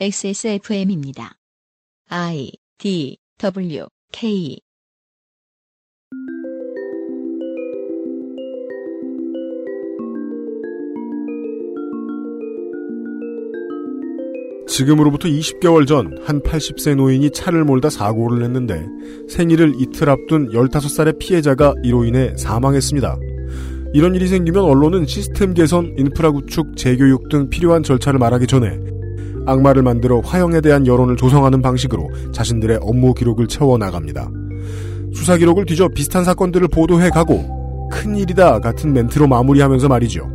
XSFM입니다. I D W K 지금으로부터 20개월 전 한 80세 노인이 차를 몰다 사고를 냈는데 생일을 이틀 앞둔 15살의 피해자가 이로 인해 사망했습니다. 이런 일이 생기면 언론은 시스템 개선, 인프라 구축, 재교육 등 필요한 절차를 말하기 전에 악마를 만들어 화형에 대한 여론을 조성하는 방식으로 자신들의 업무 기록을 채워나갑니다. 수사 기록을 뒤져 비슷한 사건들을 보도해 가고 큰일이다 같은 멘트로 마무리하면서 말이죠.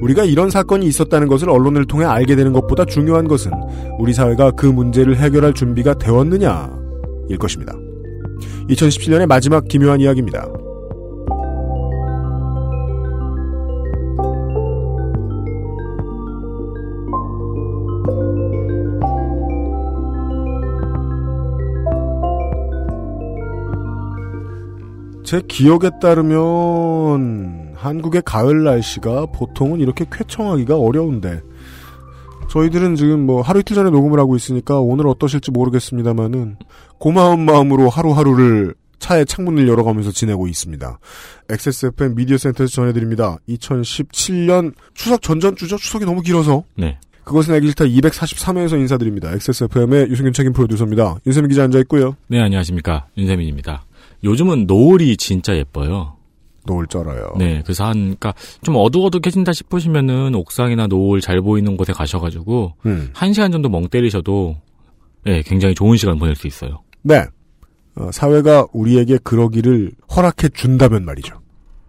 우리가 이런 사건이 있었다는 것을 언론을 통해 알게 되는 것보다 중요한 것은 우리 사회가 그 문제를 해결할 준비가 되었느냐 일 것입니다. 2017년의 마지막 기묘한 이야기입니다. 제 기억에 따르면 한국의 가을 날씨가 보통은 이렇게 쾌청하기가 어려운데 저희들은 지금 뭐 하루 이틀 전에 녹음을 하고 있으니까 오늘 어떠실지 모르겠습니다만은 고마운 마음으로 하루하루를 차의 창문을 열어가면서 지내고 있습니다. XSFM 미디어 센터에서 전해드립니다. 2017년 추석 전전주죠? 추석이 너무 길어서. 네. 그것은 알기 싫다 243회에서 인사드립니다. XSFM의 유승균 책임 프로듀서입니다. 윤세민 기자 앉아있고요. 네, 안녕하십니까. 윤세민입니다. 요즘은 노을이 진짜 예뻐요. 노을 쩔어요. 네, 그래서 한, 그니까, 좀 어둑어둑해진다 싶으시면은, 옥상이나 노을 잘 보이는 곳에 가셔가지고, 음. 한 시간 정도 멍 때리셔도, 네, 굉장히 좋은 시간 보낼 수 있어요. 네. 어, 사회가 우리에게 그러기를 허락해 준다면 말이죠.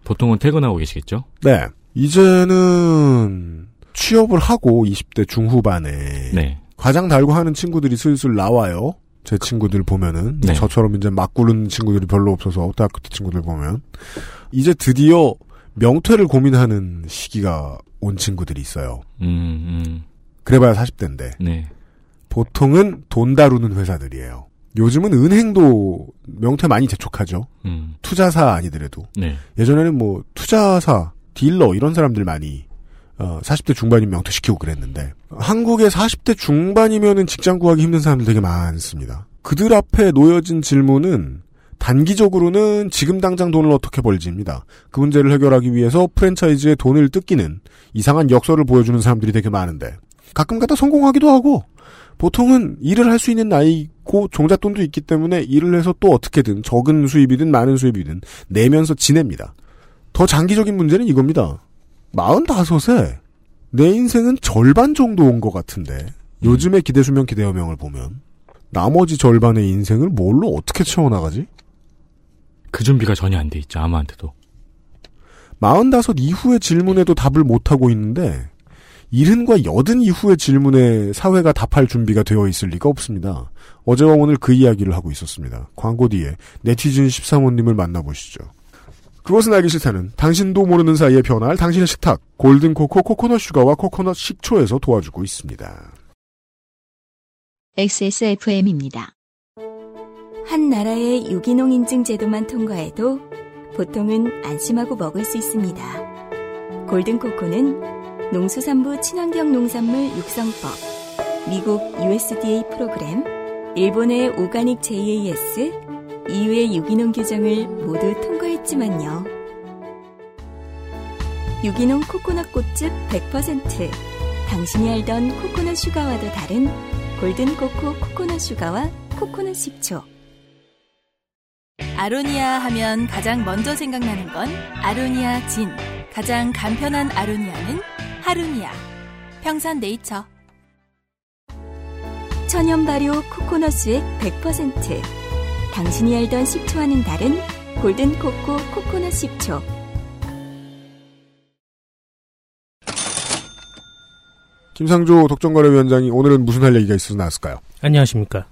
보통은 퇴근하고 계시겠죠? 네. 이제는 취업을 하고 20대 중후반에 네. 과장 달고 하는 친구들이 슬슬 나와요. 제 친구들 보면은 네. 저처럼 이제 막 구르는 친구들이 별로 없어서 대학교 때 친구들 보면 이제 드디어 명퇴를 고민하는 시기가 온 친구들이 있어요. 음, 음, 그래봐야 40대인데 네. 보통은 돈 다루는 회사들이에요. 요즘은 은행도 명퇴 많이 재촉하죠. 음, 투자사 아니더라도 네. 예전에는 뭐 투자사, 딜러 이런 사람들 많이 어, 40대 중반이면 명퇴시키고 그랬는데 한국의 40대 중반이면은 직장 구하기 힘든 사람들 되게 많습니다. 그들 앞에 놓여진 질문은 단기적으로는 지금 당장 돈을 어떻게 벌지입니다. 그 문제를 해결하기 위해서 프랜차이즈에 돈을 뜯기는 이상한 역설을 보여주는 사람들이 되게 많은데 가끔 가다 성공하기도 하고 보통은 일을 할 수 있는 나이고 종잣돈도 있기 때문에 일을 해서 또 어떻게든 적은 수입이든 많은 수입이든 내면서 지냅니다. 더 장기적인 문제는 이겁니다. 45세 내 인생은 절반 정도 온 것 같은데 요즘의 기대 수명 기대 여명을 보면 나머지 절반의 인생을 뭘로 어떻게 채워나가지? 그 준비가 전혀 안 돼 있죠, 아무한테도. 45 이후의 질문에도 답을 못 하고 있는데 일흔과 여든 이후의 질문에 사회가 답할 준비가 되어 있을 리가 없습니다. 어제와 오늘 그 이야기를 하고 있었습니다. 광고 뒤에 네티즌 13호님을 만나보시죠. 그것은 알기 싫다는 당신도 모르는 사이에 변화할 당신의 식탁 골든코코 코코넛 슈가와 코코넛 식초에서 도와주고 있습니다. XSFM입니다. 한 나라의 유기농 인증 제도만 통과해도 보통은 안심하고 먹을 수 있습니다. 골든코코는 농수산부 친환경 농산물 육성법, 미국 USDA 프로그램, 일본의 organic JAS, EU의 유기농 규정을 모두 통과했지만요. 유기농 코코넛 꽃즙 100%, 당신이 알던 코코넛 sugar와도 다른 golden 코코 코코넛 sugar와 코코넛 식초. 아로니아 하면 가장 먼저 생각나는 건 아로니아 진. 가장 간편한 아로니아는 하루니아. 평산 네이처. 천연 발효 코코넛 수액 100%. 당신이 알던 식초와는 다른 골든 코코 코코넛 식초. 김상조 독점거래위원장이 오늘은 무슨 할 얘기가 있어서 나왔을까요? 안녕하십니까.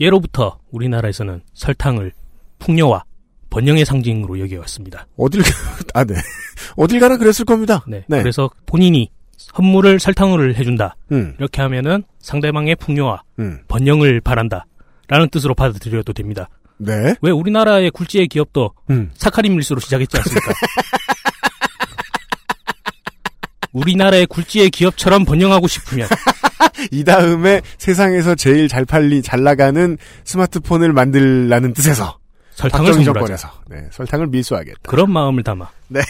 예로부터 우리나라에서는 설탕을 풍요와 번영의 상징으로 여겨왔습니다. 어딜 아 네. 어딜 가나 그랬을 겁니다. 네. 네. 그래서 본인이 선물을 설탕으로 해준다. 음. 이렇게 하면은 상대방의 풍요와 음. 번영을 바란다. 라는 뜻으로 받아들여도 됩니다. 네. 왜 우리나라의 굴지의 기업도 음. 사카린 밀수로 시작했지 않습니까? 우리나라의 굴지의 기업처럼 번영하고 싶으면 이 다음에 세상에서 제일 잘 팔리 잘 나가는 스마트폰을 만들라는 뜻에서 설탕을 선물하자. 네, 설탕을 밀수하겠다. 그런 마음을 담아 네,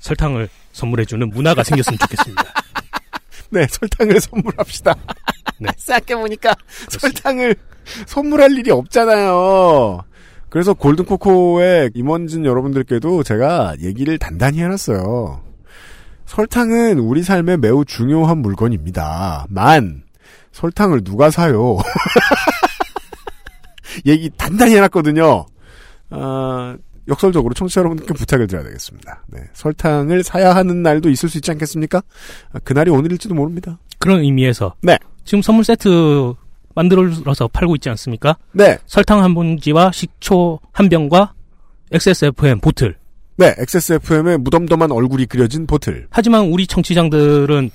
설탕을 선물해주는 문화가 생겼으면 좋겠습니다. 네 설탕을 선물합시다. 네. 생각해 보니까 설탕을 선물할 일이 없잖아요. 그래서 골든코코의 임원진 여러분들께도 제가 얘기를 단단히 해놨어요. 설탕은 우리 삶에 매우 중요한 물건입니다. 만 설탕을 누가 사요? 얘기 단단히 해놨거든요. 아, 역설적으로 청취자 여러분들께 부탁을 드려야 되겠습니다. 네, 설탕을 사야 하는 날도 있을 수 있지 않겠습니까? 아, 그날이 오늘일지도 모릅니다. 그런 의미에서 네. 지금 선물 세트 만들어서 팔고 있지 않습니까? 네, 설탕 한 봉지와 식초 한 병과 XSFM 보틀. 네, XSFM의 무덤덤한 얼굴이 그려진 보틀. 하지만 우리 청취장들은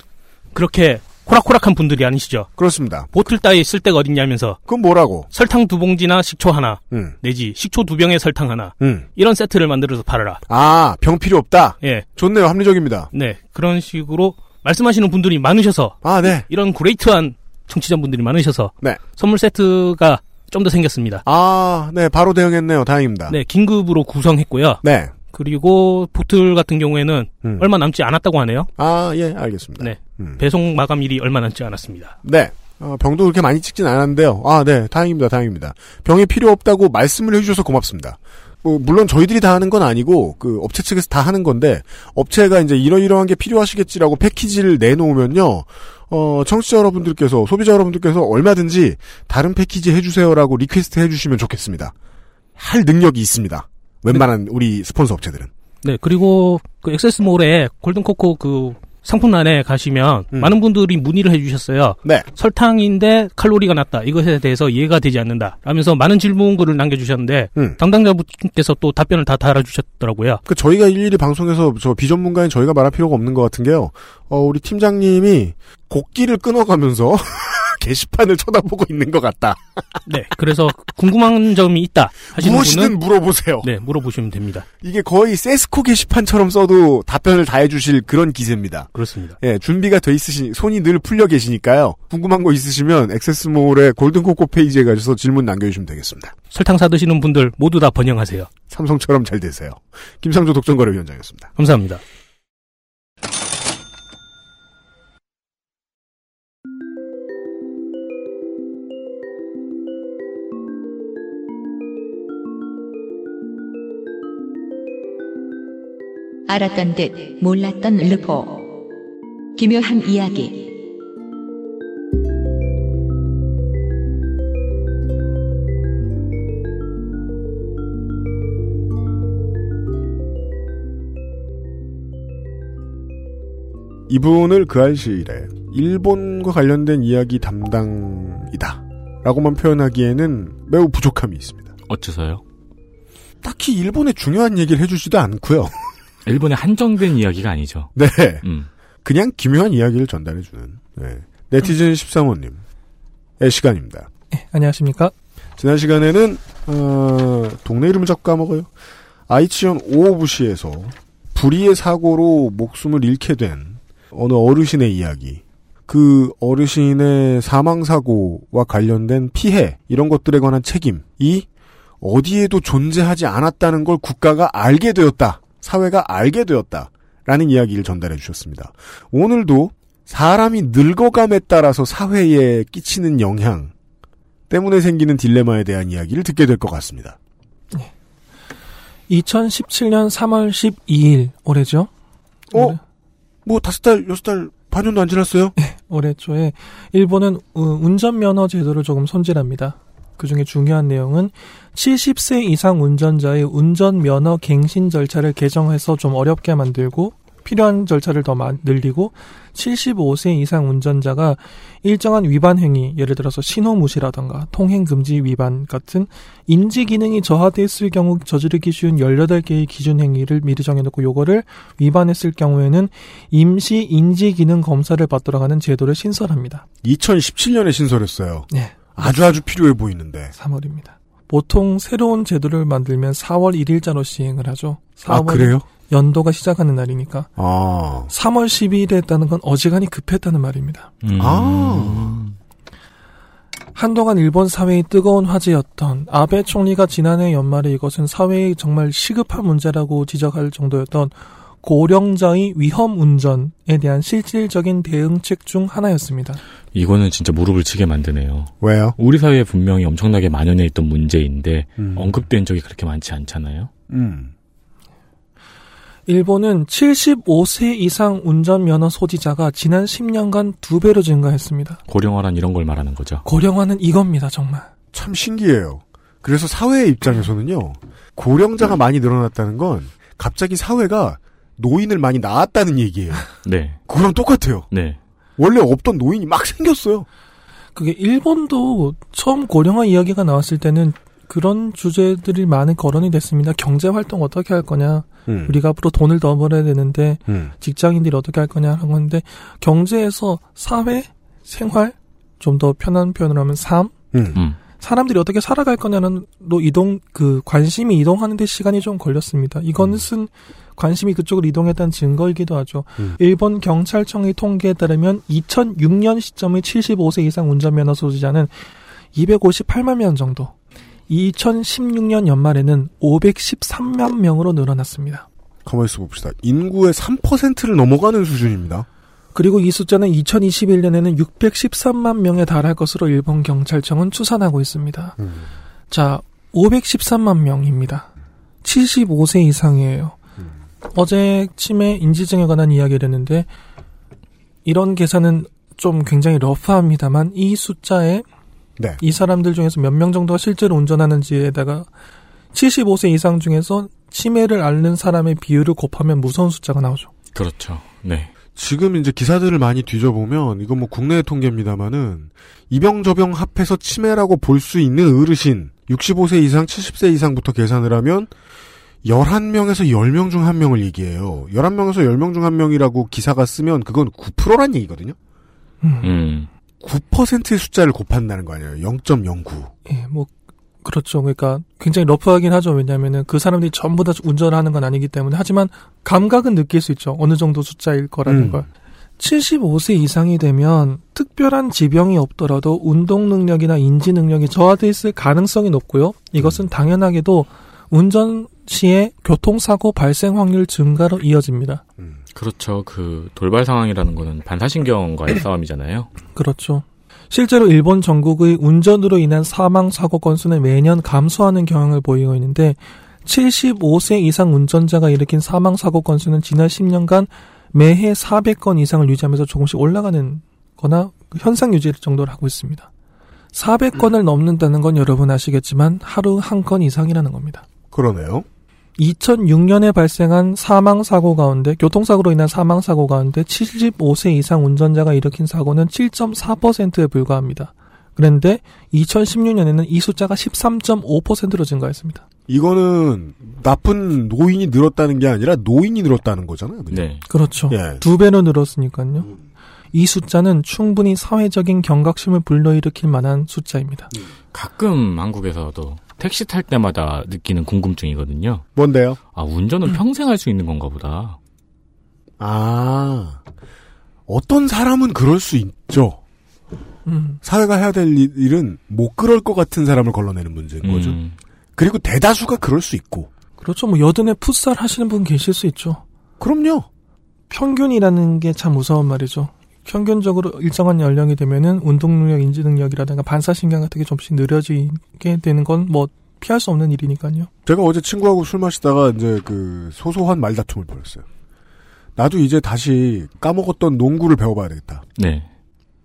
그렇게 호락호락한 분들이 아니시죠. 그렇습니다. 보틀 따위 쓸 데가 어딨냐면서 그건 뭐라고? 설탕 두 봉지나 식초 하나 음, 내지 식초 두 병에 설탕 하나 음. 이런 세트를 만들어서 팔아라. 아, 병 필요 없다? 예, 좋네요, 합리적입니다. 네 그런 식으로 말씀하시는 분들이 많으셔서 아, 네. 이런 그레이트한 청취자분들이 많으셔서 네. 선물 세트가 좀 더 생겼습니다. 아, 네, 바로 대응했네요. 다행입니다. 네, 긴급으로 구성했고요. 네. 그리고 보틀 같은 경우에는 음. 얼마 남지 않았다고 하네요. 아, 예, 알겠습니다. 네. 음. 배송 마감일이 얼마 남지 않았습니다. 네. 어, 병도 그렇게 많이 찍진 않았는데요. 아, 네. 다행입니다. 다행입니다. 병이 필요 없다고 말씀을 해주셔서 고맙습니다. 뭐, 물론 저희들이 다 하는 건 아니고, 그, 업체 측에서 다 하는 건데, 업체가 이제 이러이러한 게 필요하시겠지라고 패키지를 내놓으면요, 어, 청취자 여러분들께서, 소비자 여러분들께서 얼마든지 다른 패키지 해주세요라고 request 해주시면 좋겠습니다. 할 능력이 있습니다. 웬만한 우리 스폰서 업체들은. 네, 그리고 그 액세스몰에 골든코코 그 상품란에 가시면 음. 많은 분들이 문의를 해주셨어요. 네. 설탕인데 칼로리가 낮다. 이것에 대해서 이해가 되지 않는다. 라면서 많은 질문글을 남겨주셨는데 음. 담당자분께서 또 답변을 다 달아주셨더라고요. 그 저희가 일일이 방송에서 저 비전문가인 저희가 말할 필요가 없는 것 같은 게요. 어, 우리 팀장님이 곡기를 끊어가면서 게시판을 쳐다보고 있는 것 같다. 네, 그래서 궁금한 점이 있다 하시는 무엇이든 분은 물어보세요. 네 물어보시면 됩니다. 이게 거의 세스코 게시판처럼 써도 답변을 다 해주실 그런 기세입니다. 그렇습니다. 예, 준비가 돼 있으시, 손이 늘 풀려 계시니까요. 궁금한 거 있으시면 액세스몰의 골든코코 페이지에 가셔서 질문 남겨주시면 되겠습니다. 설탕 사드시는 분들 모두 다 번영하세요. 삼성처럼 잘 되세요. 김상조 독점거래위원장이었습니다. 감사합니다. 알았던 듯 몰랐던 르포. 기묘한 이야기. 이분을 그 알실에 일본과 관련된 이야기 담당이다. 라고만 표현하기에는 매우 부족함이 있습니다. 어째서요? 딱히 일본의 중요한 얘기를 해주지도 않고요. 일본에 한정된 이야기가 아니죠. 네. 음. 그냥 기묘한 이야기를 전달해주는 네. 네티즌 13호님의 시간입니다. 네, 안녕하십니까? 지난 시간에는 어, 동네 이름을 자꾸 까먹어요. 아이치현 오오부시에서 불의의 사고로 목숨을 잃게 된 어느 어르신의 이야기. 그 어르신의 사망 사고와 관련된 피해 이런 것들에 관한 책임이 어디에도 존재하지 않았다는 걸 국가가 알게 되었다. 사회가 알게 되었다. 라는 이야기를 전달해 주셨습니다. 오늘도 사람이 늙어감에 따라서 사회에 끼치는 영향 때문에 생기는 딜레마에 대한 이야기를 듣게 될 것 같습니다. 2017년 3월 12일 올해죠. 어? 올해, 뭐 다섯 달, 여섯 달, 반년도 안 지났어요? 올해 초에 일본은 어, 운전면허 제도를 조금 손질합니다. 그 중에 중요한 내용은 70세 이상 운전자의 운전 면허 갱신 절차를 개정해서 좀 어렵게 만들고 필요한 절차를 더 마- 늘리고 75세 이상 운전자가 일정한 위반 행위, 예를 들어서 신호 무시라던가 통행 금지 위반 같은 인지 기능이 저하됐을 경우 저지르기 쉬운 18개의 기준 행위를 미리 정해 놓고 요거를 위반했을 경우에는 임시 인지 기능 검사를 받도록 하는 제도를 신설합니다. 2017년에 신설했어요. 네. 아주 아주 필요해 보이는데. 3월입니다. 보통 새로운 제도를 만들면 4월 1일자로 시행을 하죠. 4월 아, 그래요? 연도가 시작하는 날이니까. 아. 3월 12일에 했다는 건 어지간히 급했다는 말입니다. 음. 아. 한동안 일본 사회의 뜨거운 화제였던 아베 총리가 지난해 연말에 이것은 사회의 정말 시급한 문제라고 지적할 정도였던 고령자의 위험 운전에 대한 실질적인 대응책 중 하나였습니다. 이거는 진짜 무릎을 치게 만드네요. 왜요? 우리 사회에 분명히 엄청나게 만연해 있던 문제인데 음. 언급된 적이 그렇게 많지 않잖아요. 음. 일본은 75세 이상 운전면허 소지자가 지난 10년간 두 배로 증가했습니다. 고령화란 이런 걸 말하는 거죠. 고령화는 이겁니다, 정말. 참 신기해요. 그래서 사회의 입장에서는요, 고령자가 많이 늘어났다는 건 갑자기 사회가 노인을 많이 낳았다는 얘기예요. 네, 그거랑 똑같아요. 네, 원래 없던 노인이 막 생겼어요. 그게 일본도 처음 고령화 이야기가 나왔을 때는 그런 주제들이 많이 거론이 됐습니다. 경제 활동 어떻게 할 거냐. 음. 우리가 앞으로 돈을 더 벌어야 되는데 음. 직장인들이 어떻게 할 거냐 하는 건데 경제에서 사회, 생활 좀 더 편한 표현을 하면 삶 음. 음, 사람들이 어떻게 살아갈 거냐는 로 이동 그 관심이 이동하는데 시간이 좀 걸렸습니다. 이것은 관심이 그쪽으로 이동했다는 증거이기도 하죠. 음. 일본 경찰청의 통계에 따르면 2006년 시점의 75세 이상 운전면허 소지자는 258만 명 정도. 2016년 연말에는 513만 명으로 늘어났습니다. 가만히 있어 봅시다. 인구의 3%를 넘어가는 수준입니다. 그리고 이 숫자는 2021년에는 613만 명에 달할 것으로 일본 경찰청은 추산하고 있습니다. 음. 자, 513만 명입니다. 75세 이상이에요. 음. 어제 치매 인지증에 관한 이야기를 했는데 이런 계산은 좀 굉장히 러프합니다만 이 숫자에 네. 이 사람들 중에서 몇 명 정도가 실제로 운전하는지에다가 75세 이상 중에서 치매를 앓는 사람의 비율을 곱하면 무서운 숫자가 나오죠. 그렇죠. 네, 지금 이제 기사들을 많이 뒤져보면 이건 뭐 국내의 통계입니다만은 이병저병 합해서 치매라고 볼 수 있는 어르신 65세 이상 70세 이상부터 계산을 하면 11명에서 10명 중 1명을 얘기해요. 11명에서 10명 중 1명이라고 기사가 쓰면 그건 9%란 얘기거든요. 음. 음, 9%의 숫자를 곱한다는 거 아니에요. 0.09. 예, 뭐 그렇죠. 그러니까 굉장히 러프하긴 하죠. 왜냐하면은 그 사람들이 전부 다 운전을 하는 건 아니기 때문에 하지만 감각은 느낄 수 있죠. 어느 정도 숫자일 거라는 음. 걸. 75세 이상이 되면 특별한 지병이 없더라도 운동 능력이나 인지 능력이 저하돼 있을 가능성이 높고요. 이것은 당연하게도 운전 시에 교통사고 발생 확률 증가로 이어집니다. 음. 그렇죠. 그 돌발 상황이라는 거는 반사신경과의 싸움이잖아요. 그렇죠. 실제로 일본 전국의 운전으로 인한 사망 사고 건수는 매년 감소하는 경향을 보이고 있는데 75세 이상 운전자가 일으킨 사망 사고 건수는 지난 10년간 매해 400건 이상을 유지하면서 조금씩 올라가는 거나 현상 유지 정도를 하고 있습니다. 400건을 넘는다는 건 여러분 아시겠지만 하루 한 건 이상이라는 겁니다. 그러네요. 2006년에 발생한 사망 사고 가운데 교통사고로 인한 사망 사고 가운데 75세 이상 운전자가 일으킨 사고는 7.4%에 불과합니다. 그런데 2016년에는 이 숫자가 13.5%로 증가했습니다. 이거는 나쁜 노인이 늘었다는 게 아니라 노인이 늘었다는 거잖아요. 그냥. 네, 그렇죠. 예. 두 배로 늘었으니까요. 이 숫자는 충분히 사회적인 경각심을 불러일으킬 만한 숫자입니다. 가끔 한국에서도 택시 탈 때마다 느끼는 궁금증이거든요. 뭔데요? 아, 운전은 평생 할 수 있는 건가 보다. 아, 어떤 사람은 그럴 수 있죠. 음, 사회가 해야 될 일- 일은 못 그럴 것 같은 사람을 걸러내는 문제인 거죠. 음, 그리고 대다수가 그럴 수 있고. 그렇죠. 뭐 여든에 풋살 하시는 분 계실 수 있죠. 그럼요. 평균이라는 게 참 무서운 말이죠. 평균적으로 일정한 연령이 되면은 운동 능력, 인지 능력이라든가 반사신경 같은 게 좀씩 느려지게 되는 건 뭐 피할 수 없는 일이니까요. 제가 어제 친구하고 술 마시다가 이제 그 소소한 말다툼을 벌였어요. 나도 이제 다시 까먹었던 농구를 배워봐야 되겠다. 네.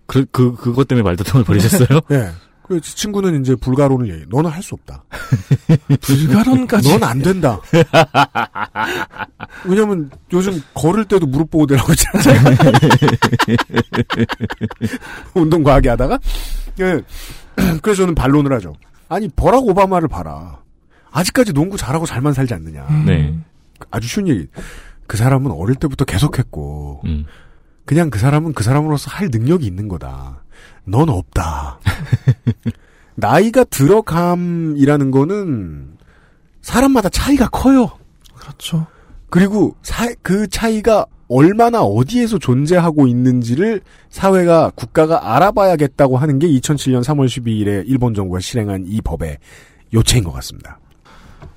그, 그, 그것 때문에 말다툼을 벌이셨어요? 예. 그 친구는 이제 불가론을 얘기해. 너는 할 수 없다. 불가론까지. 넌 안 된다. 왜냐면 요즘 걸을 때도 무릎 보고 내라고 했잖아요. 운동 과하게 하다가. 예. 그래서 저는 반론을 하죠. 아니, 버락 오바마를 봐라. 아직까지 농구 잘하고 잘만 살지 않느냐. 네. 아주 쉬운 얘기. 그 사람은 어릴 때부터 계속했고, 음. 그냥 그 사람은 그 사람으로서 할 능력이 있는 거다. 넌 없다. 나이가 들어감이라는 거는 사람마다 차이가 커요. 그렇죠. 그리고 사- 그 차이가 얼마나 어디에서 존재하고 있는지를 사회가 국가가 알아봐야겠다고 하는 게 2007년 3월 12일에 일본 정부가 실행한 이 법의 요체인 것 같습니다.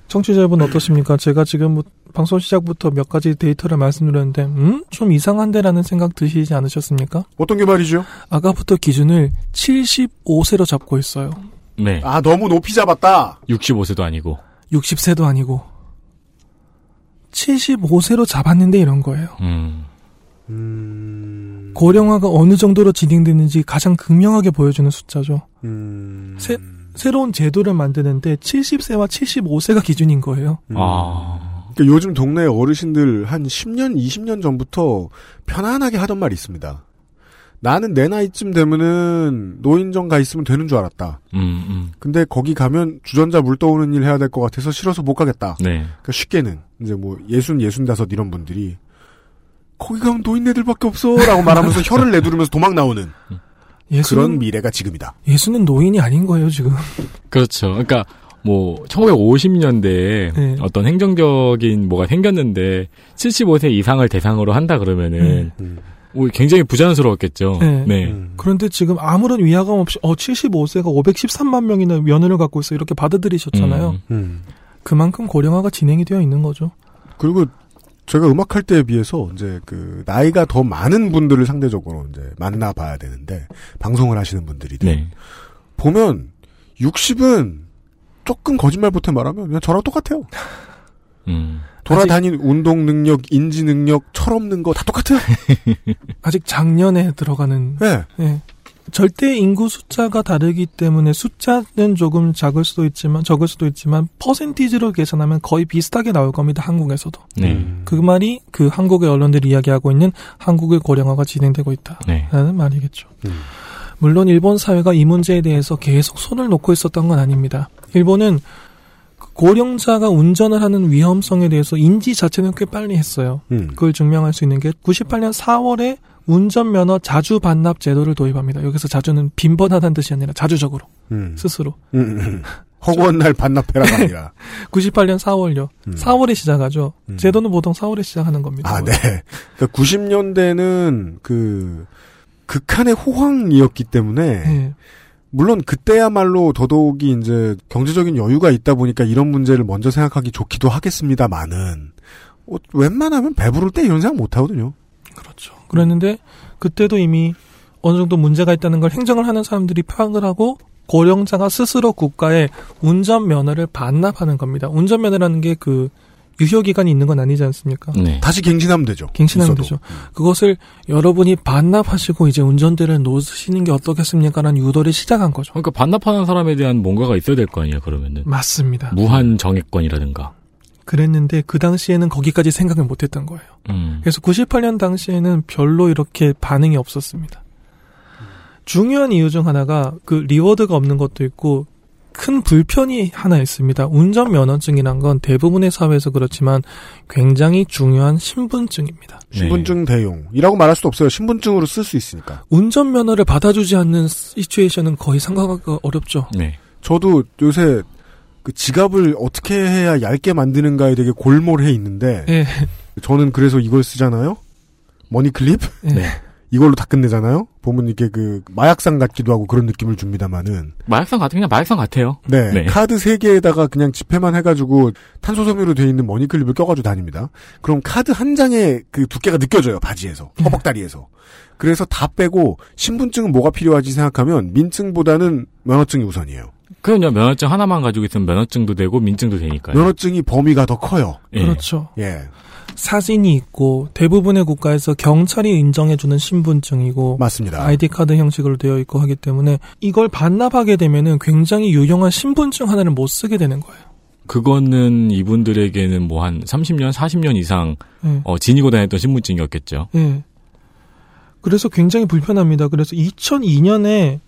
청취자분 어떠십니까? 제가 지금 뭐 방송 시작부터 몇 가지 데이터를 말씀드렸는데, 음? 좀 이상한데라는 생각 드시지 않으셨습니까? 어떤 게 말이죠? 아까부터 기준을 75세로 잡고 있어요. 네. 아 너무 높이 잡았다. 65세도 아니고. 60세도 아니고, 75세로 잡았는데 이런 거예요. 음. 음, 고령화가 어느 정도로 진행되는지 가장 극명하게 보여주는 숫자죠. 음, 세- 새로운 제도를 만드는데 70세와 75세가 기준인 거예요. 음. 아. 그러니까 요즘 동네 어르신들 한 10년, 20년 전부터 편안하게 하던 말이 있습니다. 나는 내 나이쯤 되면은 노인정 가 있으면 되는 줄 알았다. 음, 음. 근데 거기 가면 주전자 물 떠오는 일 해야 될 것 같아서 싫어서 못 가겠다. 네. 그러니까 쉽게는 이제 뭐 예순 예순 다섯 이런 분들이 거기 가면 노인네들밖에 없어라고 말하면서 혀를 내두르면서 도망 나오는 예수는, 그런 미래가 지금이다. 예수는 노인이 아닌 거예요, 지금. 그렇죠. 그러니까 뭐 1950년대에 네. 어떤 행정적인 뭐가 생겼는데 75세 이상을 대상으로 한다 그러면은 음. 뭐 굉장히 부자연스러웠겠죠. 네. 네. 음. 그런데 지금 아무런 위화감 없이, 어, 75세가 513만 명이나 면허를 갖고 있어. 이렇게 받아들이셨잖아요. 음. 음. 그만큼 고령화가 진행이 되어 있는 거죠. 그리고 제가 음악할 때에 비해서 이제 그 나이가 더 많은 분들을 상대적으로 이제 만나봐야 되는데 방송을 하시는 분들이 네. 보면 60은 조금 거짓말 못해 말하면 그냥 저랑 똑같아요. 음. 돌아다니는 운동 능력, 인지 능력, 철없는 거 다 똑같아요. 아직 작년에 들어가는, 네. 예. 절대 인구 숫자가 다르기 때문에 숫자는 조금 작을 수도 있지만, 적을 수도 있지만, 퍼센티지로 계산하면 거의 비슷하게 나올 겁니다, 한국에서도. 네. 음. 그 말이 그 한국의 언론들이 이야기하고 있는 한국의 고령화가 진행되고 있다. 네. 라는 말이겠죠. 음. 물론 일본 사회가 이 문제에 대해서 계속 손을 놓고 있었던 건 아닙니다. 일본은 그 고령자가 운전을 하는 위험성에 대해서 인지 자체는 꽤 빨리 했어요. 음. 그걸 증명할 수 있는 게 98년 4월에 운전면허 자주 반납 제도를 도입합니다. 여기서 자주는 빈번하다는 뜻이 아니라 자주적으로 음. 스스로. 음, 음. 허구한 날 반납해라가 아니라. 98년 4월요. 음. 4월에 시작하죠. 음. 제도는 보통 4월에 시작하는 겁니다. 아, 네. 그러니까 90년대는 그 극한의 호황이었기 때문에 네. 물론 그때야말로 더더욱이 이제 경제적인 여유가 있다 보니까 이런 문제를 먼저 생각하기 좋기도 하겠습니다만은 어, 웬만하면 배부를 때 이런 생각 못 하거든요. 그렇죠. 그랬는데 그때도 이미 어느 정도 문제가 있다는 걸 행정을 하는 사람들이 파악을 하고 고령자가 스스로 국가에 운전 면허를 반납하는 겁니다. 운전 면허라는 게 그 유효 기간이 있는 건 아니지 않습니까? 네. 다시 갱신하면 되죠. 갱신하면 있어도. 되죠. 그것을 여러분이 반납하시고 이제 운전대를 놓으시는 게 어떻겠습니까라는 유도를 시작한 거죠. 그러니까 반납하는 사람에 대한 뭔가가 있어야 될 거 아니에요, 그러면은. 맞습니다. 무한 정액권이라든가. 그랬는데 그 당시에는 거기까지 생각을 못했던 거예요. 음. 그래서 98년 당시에는 별로 이렇게 반응이 없었습니다. 중요한 이유 중 하나가 그 리워드가 없는 것도 있고 큰 불편이 하나 있습니다. 운전 면허증이란 건 대부분의 사회에서 그렇지만 굉장히 중요한 신분증입니다. 네. 신분증 대용이라고 말할 수도 없어요. 신분증으로 쓸 수 있으니까. 운전 면허를 받아주지 않는 situation은 거의 상상하기가 어렵죠. 네. 저도 요새 그 지갑을 어떻게 해야 얇게 만드는가에 되게 골몰해 있는데 예, 저는 그래서 이걸 쓰잖아요. money clip 예. 네. 이걸로 다 끝내잖아요. 보면 이게 그 마약상 같기도 하고 그런 느낌을 줍니다만은 마약상 같은 그냥 마약상 같아요. 네, 네. 카드 세 개에다가 그냥 지폐만 해가지고 탄소 섬유로 되어 있는 money clip을 껴가지고 다닙니다. 그럼 카드 한 장의 그 두께가 느껴져요 바지에서 허벅다리에서. 그래서 다 빼고 신분증은 뭐가 필요하지 생각하면 민증보다는 면허증이 우선이에요. 그럼요, 면허증 하나만 가지고 있으면 면허증도 되고 민증도 되니까요. 면허증이 범위가 더 커요. 예. 그렇죠. 예, 사진이 있고 대부분의 국가에서 경찰이 인정해주는 신분증이고 맞습니다. 아이디 카드 형식으로 되어 있고 하기 때문에 이걸 반납하게 되면은 굉장히 유용한 신분증 하나를 못 쓰게 되는 거예요. 그거는 이분들에게는 뭐 한 30년, 40년 이상 예. 어, 지니고 다녔던 신분증이었겠죠. 예. 그래서 굉장히 불편합니다. 그래서 2002년에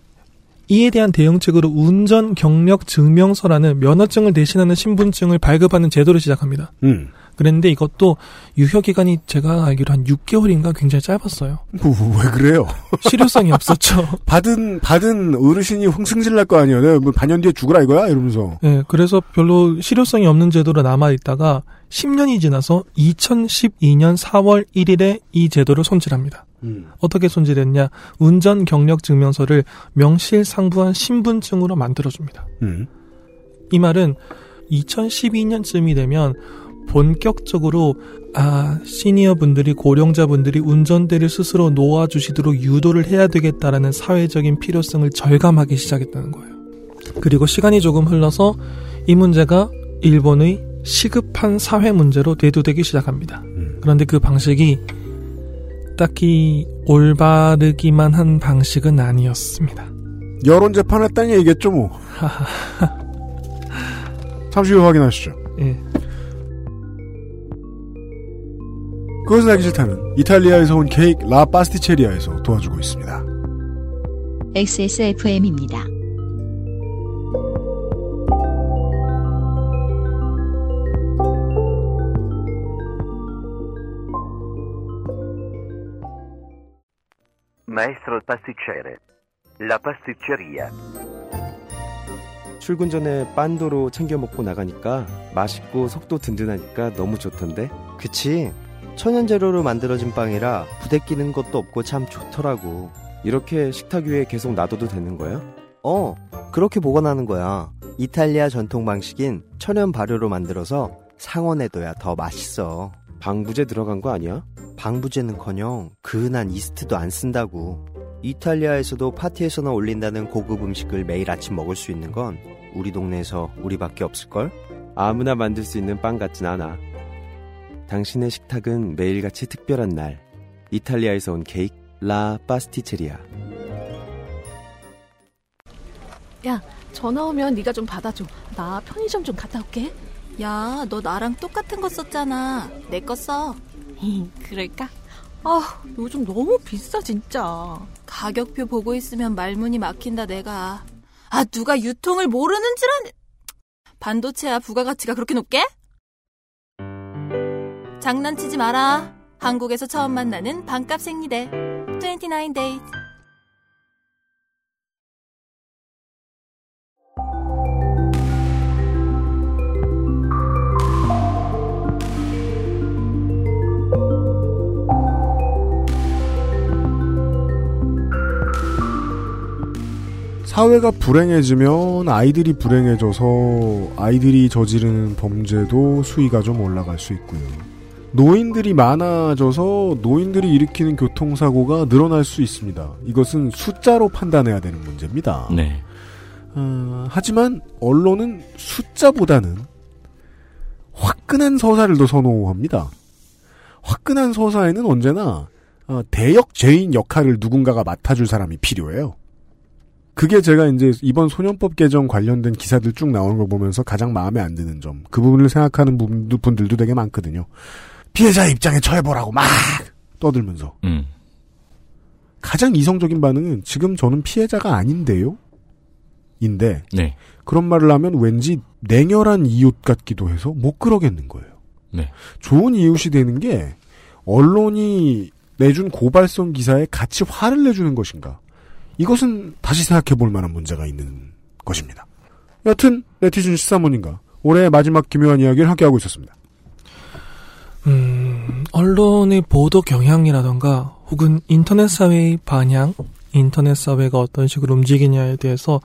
이에 대한 대응책으로 운전 경력 증명서라는 면허증을 대신하는 신분증을 발급하는 제도를 시작합니다. 음, 그랬는데 이것도 유효 기간이 제가 알기로 한 6개월인가 굉장히 짧았어요. 뭐, 왜 그래요? 실효성이 없었죠. 받은 받은 어르신이 흥승질 날 거 아니에요. 내가 뭐 반년 뒤에 죽으라 이거야 이러면서. 네, 그래서 별로 실효성이 없는 제도로 남아 있다가 10년이 지나서 2012년 4월 1일에 이 제도를 손질합니다. 음. 어떻게 손질했냐? 운전 경력 증명서를 명실상부한 신분증으로 만들어줍니다. 음. 이 말은 2012년쯤이 되면 본격적으로 아 시니어 분들이 고령자 분들이 운전대를 스스로 놓아주시도록 유도를 해야 되겠다라는 사회적인 필요성을 절감하기 시작했다는 거예요. 그리고 시간이 조금 흘러서 이 문제가 일본의 시급한 사회 문제로 대두되기 시작합니다. 음. 그런데 그 방식이 딱히 올바르기만 한 방식은 아니었습니다. 여론 재판했다는 얘기겠죠 뭐. 잠시 후 확인하시죠. 예. 그것은 알기 싫다는 이탈리아에서 온 케이크 라 파스티체리아에서 도와주고 있습니다. XSFM입니다. Maestro il pasticcere. La pasticceria. 출근 전에 빤도로 챙겨 먹고 나가니까 맛있고 속도 든든하니까 너무 좋던데. 그치. 천연 재료로 만들어진 빵이라 부대 끼는 것도 없고 참 좋더라고. 이렇게 식탁 위에 계속 놔둬도 되는 거야? 어, 그렇게 보관하는 거야. 이탈리아 전통 방식인 천연 발효로 만들어서 상온에둬야 더 맛있어. 방부제 들어간 거 아니야? 방부제는커녕 그은한 이스트도 안 쓴다고. 이탈리아에서도 파티에서나 올린다는 고급 음식을 매일 아침 먹을 수 있는 건 우리 동네에서 우리밖에 없을걸? 아무나 만들 수 있는 빵 같진 않아. 당신의 식탁은 매일같이 특별한 날. 이탈리아에서 온 케이크 라 파스티체리아. 야, 전화 오면 네가 좀 받아줘. 나 편의점 좀 갔다 올게. 야, 너 나랑 똑같은 거 썼잖아. 내 거 써. 그럴까? 아, 요즘 너무 비싸 진짜. 가격표 보고 있으면 말문이 막힌다 내가. 아, 누가 유통을 모르는 줄 아는. 반도체야 부가가치가 그렇게 높게? 장난치지 마라. 한국에서 처음 만나는 반값 생리대. 29 days. 사회가 불행해지면 아이들이 불행해져서 아이들이 저지르는 범죄도 수위가 좀 올라갈 수 있고요. 노인들이 많아져서 노인들이 일으키는 교통사고가 늘어날 수 있습니다. 이것은 숫자로 판단해야 되는 문제입니다. 네. 어, 하지만 언론은 숫자보다는 화끈한 서사를 더 선호합니다. 화끈한 서사에는 언제나 어, 대역 죄인 역할을 누군가가 맡아줄 사람이 필요해요. 그게 제가 이제 이번 소년법 개정 관련된 기사들 쭉 나오는 걸 보면서 가장 마음에 안 드는 점. 그 부분을 생각하는 분들도 되게 많거든요. 피해자 입장에 처해보라고 막 떠들면서. 음. 가장 이성적인 반응은 지금 저는 피해자가 아닌데요? 인데. 네. 그런 말을 하면 왠지 냉혈한 이웃 같기도 해서 못 그러겠는 거예요. 네. 좋은 이웃이 되는 게 언론이 내준 고발성 기사에 같이 화를 내주는 것인가. 이것은 다시 생각해 볼 만한 문제가 있는 것입니다. 여튼 네티즌 시사모님과 올해 마지막 기묘한 이야기를 함께하고 있었습니다. 음, 언론의 보도 경향이라던가 혹은 인터넷 사회의 반향, 인터넷 사회가 어떤 식으로 움직이냐에 대해서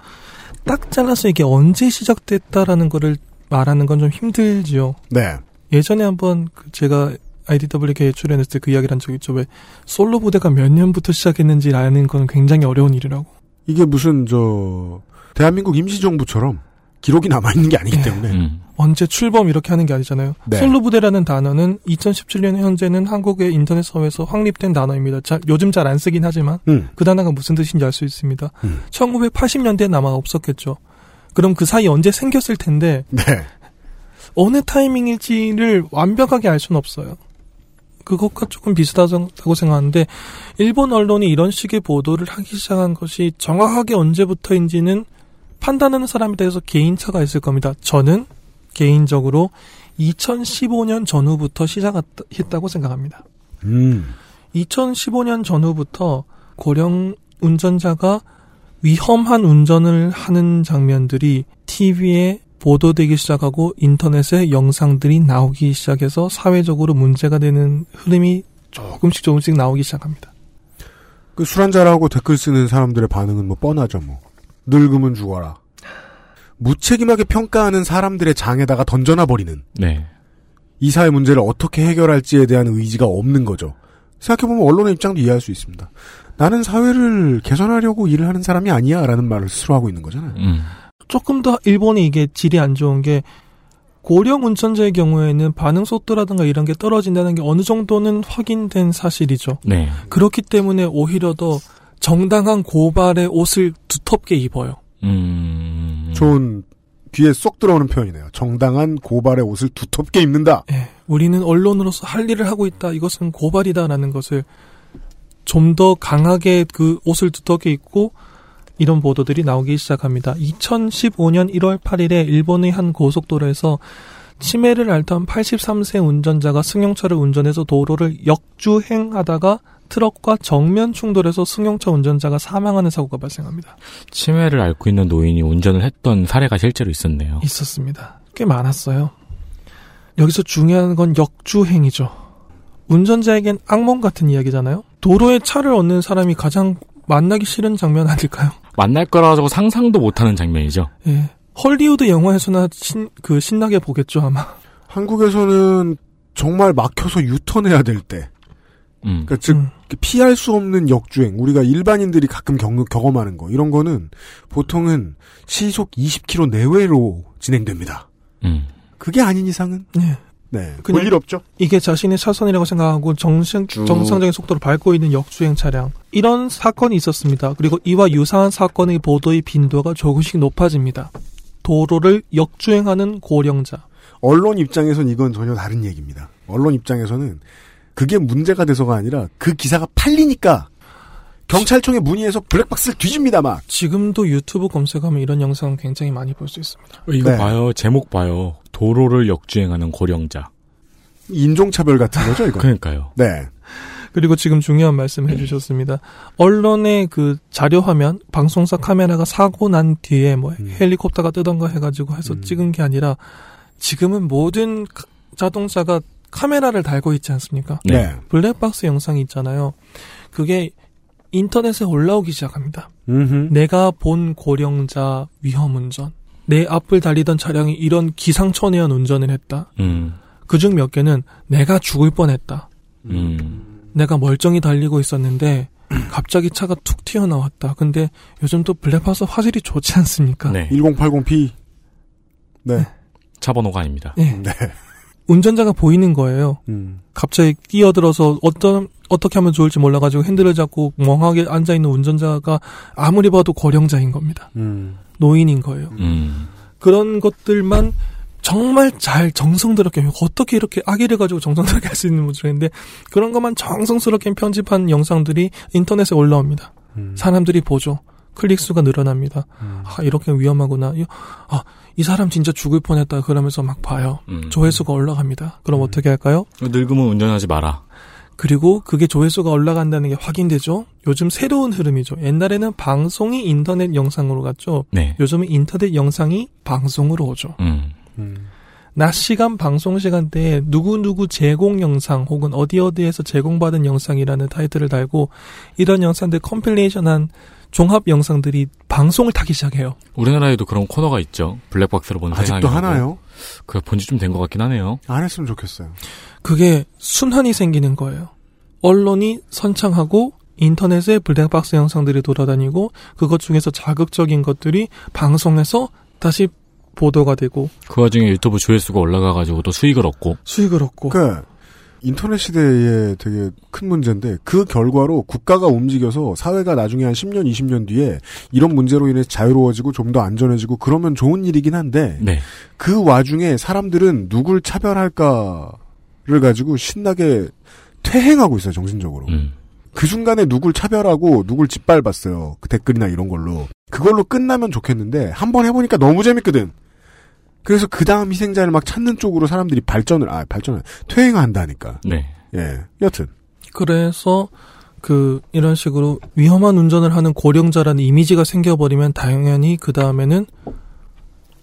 딱 잘라서 이게 언제 시작됐다라는 거를 말하는 건 좀 힘들지요. 네. 예전에 한번 그 제가 IDWK에 출연했을 때 그 이야기를 한 적이 있죠. 왜 솔로 부대가 몇 년부터 시작했는지 아는 건 굉장히 어려운 일이라고. 이게 무슨 저 대한민국 임시정부처럼 기록이 남아있는 게 아니기 네. 때문에 음. 언제 출범 이렇게 하는 게 아니잖아요. 네. 솔로 부대라는 단어는 2017년 현재는 한국의 인터넷 사회에서 확립된 단어입니다. 자, 요즘 잘 안 쓰긴 하지만 음. 그 단어가 무슨 뜻인지 알 수 있습니다. 음. 1980년대엔 아마 없었겠죠. 그럼 그 사이 언제 생겼을 텐데 네. 어느 타이밍일지를 완벽하게 알 수는 없어요. 그것과 조금 비슷하다고 생각하는데 일본 언론이 이런 식의 보도를 하기 시작한 것이 정확하게 언제부터인지는 판단하는 사람에 대해서 개인차가 있을 겁니다. 저는 개인적으로 2015년 전후부터 시작했다고 생각합니다. 음. 2015년 전후부터 고령 운전자가 위험한 운전을 하는 장면들이 TV에 보도되기 시작하고 인터넷에 영상들이 나오기 시작해서 사회적으로 문제가 되는 흐름이 조금씩 조금씩 나오기 시작합니다. 그 술 한잔하고 댓글 쓰는 사람들의 반응은 뭐 뻔하죠, 뭐. 늙으면 죽어라. 무책임하게 평가하는 사람들의 장에다가 던져놔 버리는. 네. 이 사회 문제를 어떻게 해결할지에 대한 의지가 없는 거죠. 생각해보면 언론의 입장도 이해할 수 있습니다. 나는 사회를 개선하려고 일을 하는 사람이 아니야 라는 말을 스스로 하고 있는 거잖아요. 음. 조금 더 일본이 이게 질이 안 좋은 게 고령 운전자의 경우에는 반응 속도라든가 이런 게 떨어진다는 게 어느 정도는 확인된 사실이죠. 네. 그렇기 때문에 오히려 더 정당한 고발의 옷을 두텁게 입어요. 음. 좋은 귀에 쏙 들어오는 표현이네요. 정당한 고발의 옷을 두텁게 입는다. 예, 우리는 언론으로서 할 일을 하고 있다. 이것은 고발이다라는 것을 좀 더 강하게 그 옷을 두텁게 입고 이런 보도들이 나오기 시작합니다. 2015년 1월 8일에 일본의 한 고속도로에서 치매를 앓던 83세 운전자가 승용차를 운전해서 도로를 역주행하다가 트럭과 정면 충돌해서 승용차 운전자가 사망하는 사고가 발생합니다. 치매를 앓고 있는 노인이 운전을 했던 사례가 실제로 있었네요. 있었습니다. 꽤 많았어요. 여기서 중요한 건 역주행이죠. 운전자에겐 악몽 같은 이야기잖아요. 도로에 차를 얻는 사람이 가장 만나기 싫은 장면 아닐까요? 만날 거라고 상상도 못하는 장면이죠. 예. 헐리우드 영화에서나 신, 그 신나게 보겠죠 아마. 한국에서는 정말 막혀서 유턴해야 될 때. 음. 그러니까 즉 피할 수 없는 역주행 우리가 일반인들이 가끔 경험하는 거 이런 거는 보통은 시속 20km 내외로 진행됩니다. 음. 그게 아닌 이상은 네. 네. 볼일 없죠. 이게 자신의 차선이라고 생각하고 정상, 쭉. 정상적인 속도를 밟고 있는 역주행 차량. 이런 사건이 있었습니다. 그리고 이와 유사한 사건의 보도의 빈도가 조금씩 높아집니다. 도로를 역주행하는 고령자. 언론 입장에선 이건 전혀 다른 얘기입니다. 언론 입장에서는 그게 문제가 돼서가 아니라 그 기사가 팔리니까 경찰청에 문의해서 블랙박스를 뒤집니다 막. 지금도 유튜브 검색하면 이런 영상 굉장히 많이 볼 수 있습니다. 이거 네. 봐요. 제목 봐요. 도로를 역주행하는 고령자. 인종차별 같은 거죠 이거. 그러니까요. 네. 그리고 지금 중요한 말씀 해주셨습니다. 언론의 그 자료 화면, 방송사 카메라가 사고 난 뒤에 뭐 헬리콥터가 뜨던가 해가지고 해서 찍은 게 아니라 지금은 모든 카- 자동차가 카메라를 달고 있지 않습니까? 네. 블랙박스 영상이 있잖아요. 그게 인터넷에 올라오기 시작합니다. 음흠. 내가 본 고령자 위험 운전. 내 앞을 달리던 차량이 이런 기상천외한 운전을 했다. 음. 그중 몇 개는 내가 죽을 뻔했다. 음. 내가 멀쩡히 달리고 있었는데 갑자기 차가 툭 튀어나왔다. 근데 요즘 또 블랙박스 화질이 좋지 않습니까? 네. 1080p. 네. 차 번호가 아닙니다. 예. 네. 운전자가 보이는 거예요. 음. 갑자기 뛰어들어서 어떤 어떻게 하면 좋을지 몰라가지고 핸들을 잡고 멍하게 앉아 있는 운전자가 아무리 봐도 고령자인 겁니다. 음. 노인인 거예요. 음. 그런 것들만 정말 잘 정성스럽게 어떻게 이렇게 아기를 가지고 정성스럽게 할 수 있는 분들인데 그런 것만 정성스럽게 편집한 영상들이 인터넷에 올라옵니다. 음. 사람들이 보죠. 클릭 수가 늘어납니다. 아 이렇게 위험하구나. 이- 아, 이 사람 진짜 죽을 뻔했다. 그러면서 막 봐요. 음. 조회수가 올라갑니다. 그럼 어떻게 할까요? 늙으면 운전하지 마라. 그리고 그게 조회수가 올라간다는 게 확인되죠. 요즘 새로운 흐름이죠. 옛날에는 방송이 인터넷 영상으로 갔죠. 네. 요즘은 인터넷 영상이 방송으로 오죠. 음. 낮 시간 방송 시간대에 누구누구 제공 영상 혹은 어디 어디에서 제공받은 영상이라는 타이틀을 달고 이런 영상들 컴필레이션한 종합 영상들이 방송을 타기 시작해요. 우리나라에도 그런 코너가 있죠. 블랙박스로 보는 아직도 세상이라고. 하나요? 그거 본지 좀 된 것 같긴 하네요. 안 했으면 좋겠어요. 그게 순환이 생기는 거예요. 언론이 선창하고 인터넷에 블랙박스 영상들이 돌아다니고 그것 중에서 자극적인 것들이 방송에서 다시 보도가 되고 그 와중에 유튜브 조회수가 올라가가지고 또 수익을 얻고. 수익을 얻고. 그러니까 인터넷 시대의 되게 큰 문제인데 그 결과로 국가가 움직여서 사회가 나중에 한 10년, 20년 뒤에 이런 문제로 인해 자유로워지고 좀 더 안전해지고 그러면 좋은 일이긴 한데 네. 그 와중에 사람들은 누굴 차별할까를 가지고 신나게 퇴행하고 있어요 정신적으로. 음. 그 순간에 누굴 차별하고 누굴 짓밟았어요. 그 댓글이나 이런 걸로. 그걸로 끝나면 좋겠는데 한 번 해보니까 너무 재밌거든. 그래서 그 다음 희생자를 막 찾는 쪽으로 사람들이 발전을 아 발전을 퇴행한다니까. 네. 예. 여튼 그래서 그 이런 식으로 위험한 운전을 하는 고령자라는 이미지가 생겨버리면 당연히 그 다음에는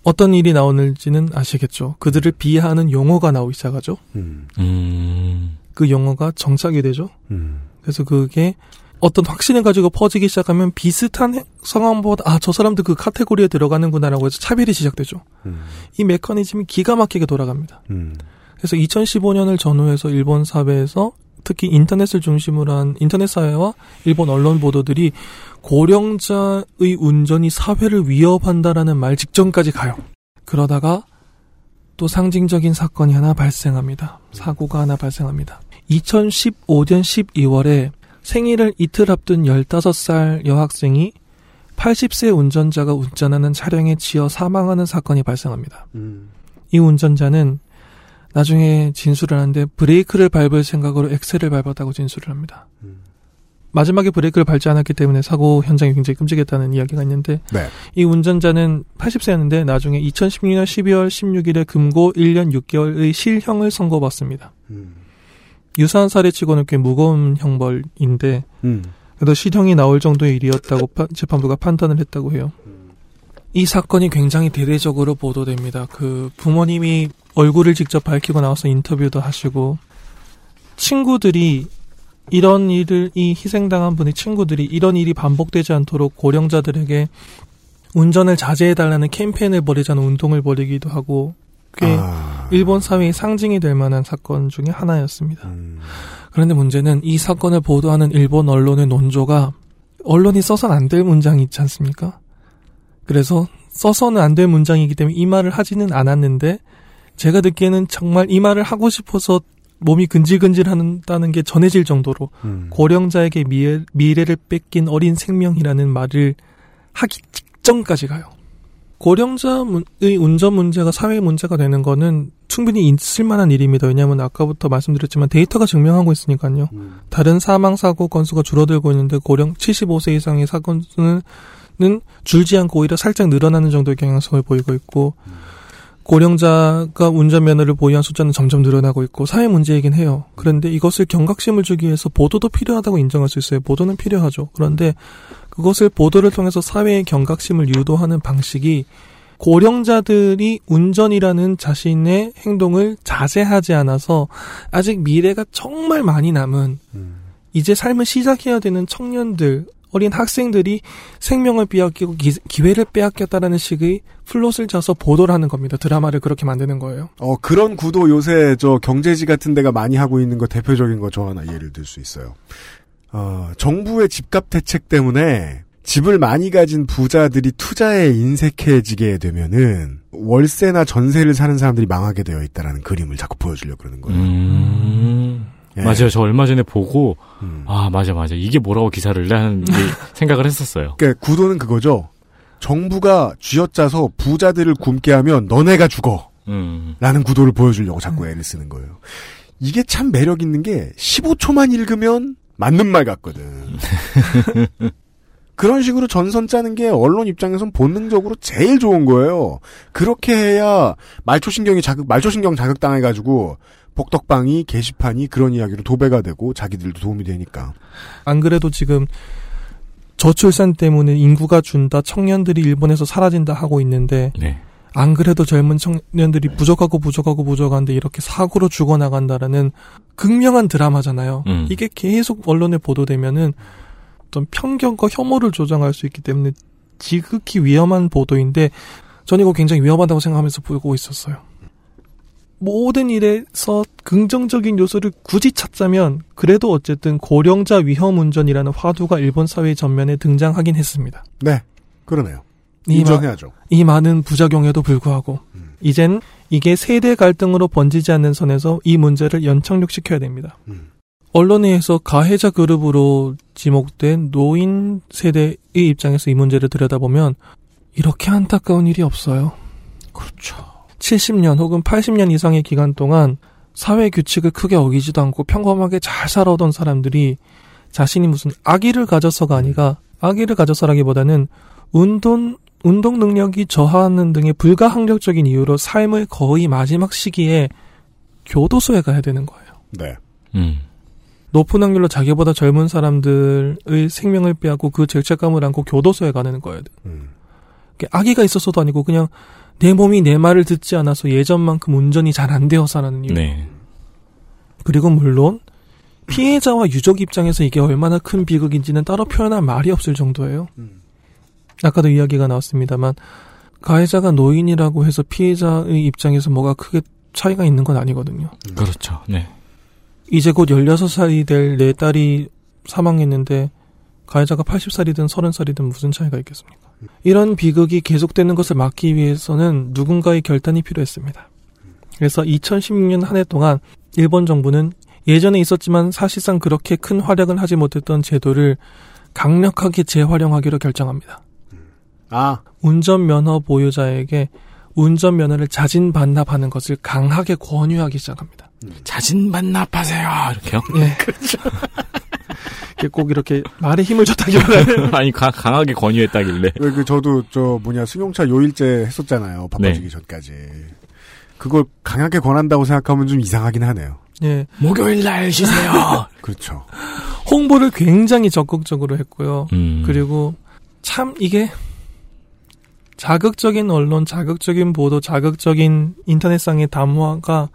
어떤 일이 나오는지는 아시겠죠. 그들을 비하하는 용어가 나오기 시작하죠. 음. 음. 그 용어가 정착이 되죠. 음. 그래서 그게 어떤 확신을 가지고 퍼지기 시작하면 비슷한 해- 상황보다 아 저 사람도 그 카테고리에 들어가는구나라고 해서 차별이 시작되죠. 음. 이 메커니즘이 기가 막히게 돌아갑니다. 음. 그래서 2015년을 전후해서 일본 사회에서 특히 인터넷을 중심으로 한 인터넷 사회와 일본 언론 보도들이 고령자의 운전이 사회를 위협한다라는 말 직전까지 가요. 그러다가 또 상징적인 사건이 하나 발생합니다. 사고가 하나 발생합니다. 2015년 12월에 생일을 이틀 앞둔 15살 여학생이 80세 운전자가 운전하는 차량에 치여 사망하는 사건이 발생합니다. 음. 이 운전자는 나중에 진술을 하는데 브레이크를 밟을 생각으로 엑셀을 밟았다고 진술을 합니다. 마지막에 브레이크를 밟지 않았기 때문에 사고 현장이 굉장히 끔찍했다는 이야기가 있는데 네. 이 운전자는 80세였는데 나중에 2016년 12월 16일에 금고 1년 6개월의 실형을 선고받습니다. 음. 유사한 사례치고는 꽤 무거운 형벌인데 음. 그래도 실형이 나올 정도의 일이었다고 파- 재판부가 판단을 했다고 해요. 이 사건이 굉장히 대대적으로 보도됩니다. 그 부모님이 얼굴을 직접 밝히고 나와서 인터뷰도 하시고 친구들이 이런 일을 이 희생당한 분의 친구들이 이런 일이 반복되지 않도록 고령자들에게 운전을 자제해달라는 캠페인을 벌이자는 운동을 벌이기도 하고 꽤 아. 일본 사회의 상징이 될 만한 사건 중에 하나였습니다. 음. 그런데 문제는 이 사건을 보도하는 일본 언론의 논조가 언론이 써서는 안될 문장이 있지 않습니까? 그래서 써서는 안 될 문장이기 때문에 이 말을 하지는 않았는데 제가 듣기에는 정말 이 말을 하고 싶어서 몸이 근질근질 한다는 게 전해질 정도로 음. 고령자에게 미래, 미래를 뺏긴 어린 생명이라는 말을 하기 직전까지 가요. 고령자의 운전 문제가 사회 문제가 되는 거는 충분히 있을 만한 일입니다. 왜냐하면 아까부터 말씀드렸지만 데이터가 증명하고 있으니까요. 다른 사망 사고 건수가 줄어들고 있는데 고령 75세 이상의 사건 수는 줄지 않고 오히려 살짝 늘어나는 정도의 경향성을 보이고 있고 고령자가 운전면허를 보유한 숫자는 점점 늘어나고 있고 사회 문제이긴 해요. 그런데 이것을 경각심을 주기 위해서 보도도 필요하다고 인정할 수 있어요. 보도는 필요하죠. 그런데 그것을 보도를 통해서 사회의 경각심을 유도하는 방식이 고령자들이 운전이라는 자신의 행동을 자제하지 않아서 아직 미래가 정말 많이 남은 이제 삶을 시작해야 되는 청년들, 어린 학생들이 생명을 빼앗기고 기, 기회를 빼앗겼다라는 식의 플롯을 짜서 보도를 하는 겁니다. 드라마를 그렇게 만드는 거예요. 어, 그런 구도 요새 저 경제지 같은 데가 많이 하고 있는 거 대표적인 거 저 하나 예를 들 수 있어요. 어, 정부의 집값 대책 때문에 집을 많이 가진 부자들이 투자에 인색해지게 되면은 월세나 전세를 사는 사람들이 망하게 되어 있다라는 그림을 자꾸 보여주려고 그러는 거예요. 음. 예. 맞아요. 저 얼마 전에 보고 음. 아 맞아 맞아 이게 뭐라고 기사를 게 생각을 했었어요. 그러니까 구도는 그거죠. 정부가 쥐어짜서 부자들을 굶게 하면 너네가 죽어. 음. 라는 구도를 보여주려고 자꾸 애를 쓰는 거예요. 이게 참 매력 있는 게 15초만 읽으면 맞는 말 같거든. 그런 식으로 전선 짜는 게 언론 입장에선 본능적으로 제일 좋은 거예요. 그렇게 해야 말초신경이 자극, 말초신경 자극당해가지고 복덕방이, 게시판이 그런 이야기로 도배가 되고 자기들도 도움이 되니까. 안 그래도 지금 저출산 때문에 인구가 준다, 청년들이 일본에서 사라진다 하고 있는데 네. 안 그래도 젊은 청년들이 부족하고 부족하고 부족한데 이렇게 사고로 죽어나간다라는 극명한 드라마잖아요. 음. 이게 계속 언론에 보도되면은 어떤 편견과 혐오를 조장할 수 있기 때문에 지극히 위험한 보도인데 전 이거 굉장히 위험하다고 생각하면서 보고 있었어요. 모든 일에서 긍정적인 요소를 굳이 찾자면 그래도 어쨌든 고령자 위험 운전이라는 화두가 일본 사회 전면에 등장하긴 했습니다. 네. 그러네요. 이 인정해야죠. 이 많은 부작용에도 불구하고 이젠 이게 세대 갈등으로 번지지 않는 선에서 이 문제를 연착륙시켜야 됩니다. 언론에 의해서 가해자 그룹으로 지목된 노인 세대의 입장에서 이 문제를 들여다보면 이렇게 안타까운 일이 없어요. 그렇죠. 70년 혹은 80년 이상의 기간 동안 사회 규칙을 크게 어기지도 않고 평범하게 잘 살아오던 사람들이 자신이 무슨 아기를 가져서가 아니라 아기를 가져서라기보다는 운동 운동 능력이 저하하는 등의 불가항력적인 이유로 삶의 거의 마지막 시기에 교도소에 가야 되는 거예요. 네. 음. 높은 확률로 자기보다 젊은 사람들의 생명을 빼앗고 그 죄책감을 안고 교도소에 가는 거예요. 음. 아기가 있었어도 아니고 그냥 내 몸이 내 말을 듣지 않아서 예전만큼 운전이 잘 안 되어서라는 이유. 네. 그리고 물론 피해자와 유족 입장에서 이게 얼마나 큰 비극인지는 따로 표현할 말이 없을 정도예요. 아까도 이야기가 나왔습니다만 가해자가 노인이라고 해서 피해자의 입장에서 뭐가 크게 차이가 있는 건 아니거든요. 그렇죠. 네. 이제 곧 16살이 될 내 딸이 사망했는데 가해자가 80살이든 30살이든 무슨 차이가 있겠습니까? 이런 비극이 계속되는 것을 막기 위해서는 누군가의 결단이 필요했습니다. 그래서 2016년 한 해 동안 일본 정부는 예전에 있었지만 사실상 그렇게 큰 활약을 하지 못했던 제도를 강력하게 재활용하기로 결정합니다. 아. 운전면허 보유자에게 운전면허를 자진 반납하는 것을 강하게 권유하기 시작합니다. 자진 반납하세요. 이렇게요? 예. 그렇죠. 꼭 이렇게 말에 힘을 줬다기보다는 아니 가- 강하게 권유했다길래. 왜그 저도 저 뭐냐 승용차 요일제 했었잖아요. 바빠지기 네. 전까지. 그걸 강하게 권한다고 생각하면 좀 이상하긴 하네요. 예. 목요일 날 쉬세요. 그렇죠. 홍보를 굉장히 적극적으로 했고요. 음. 그리고 참 이게 자극적인 언론, 자극적인 보도, 자극적인 인터넷상의 담화가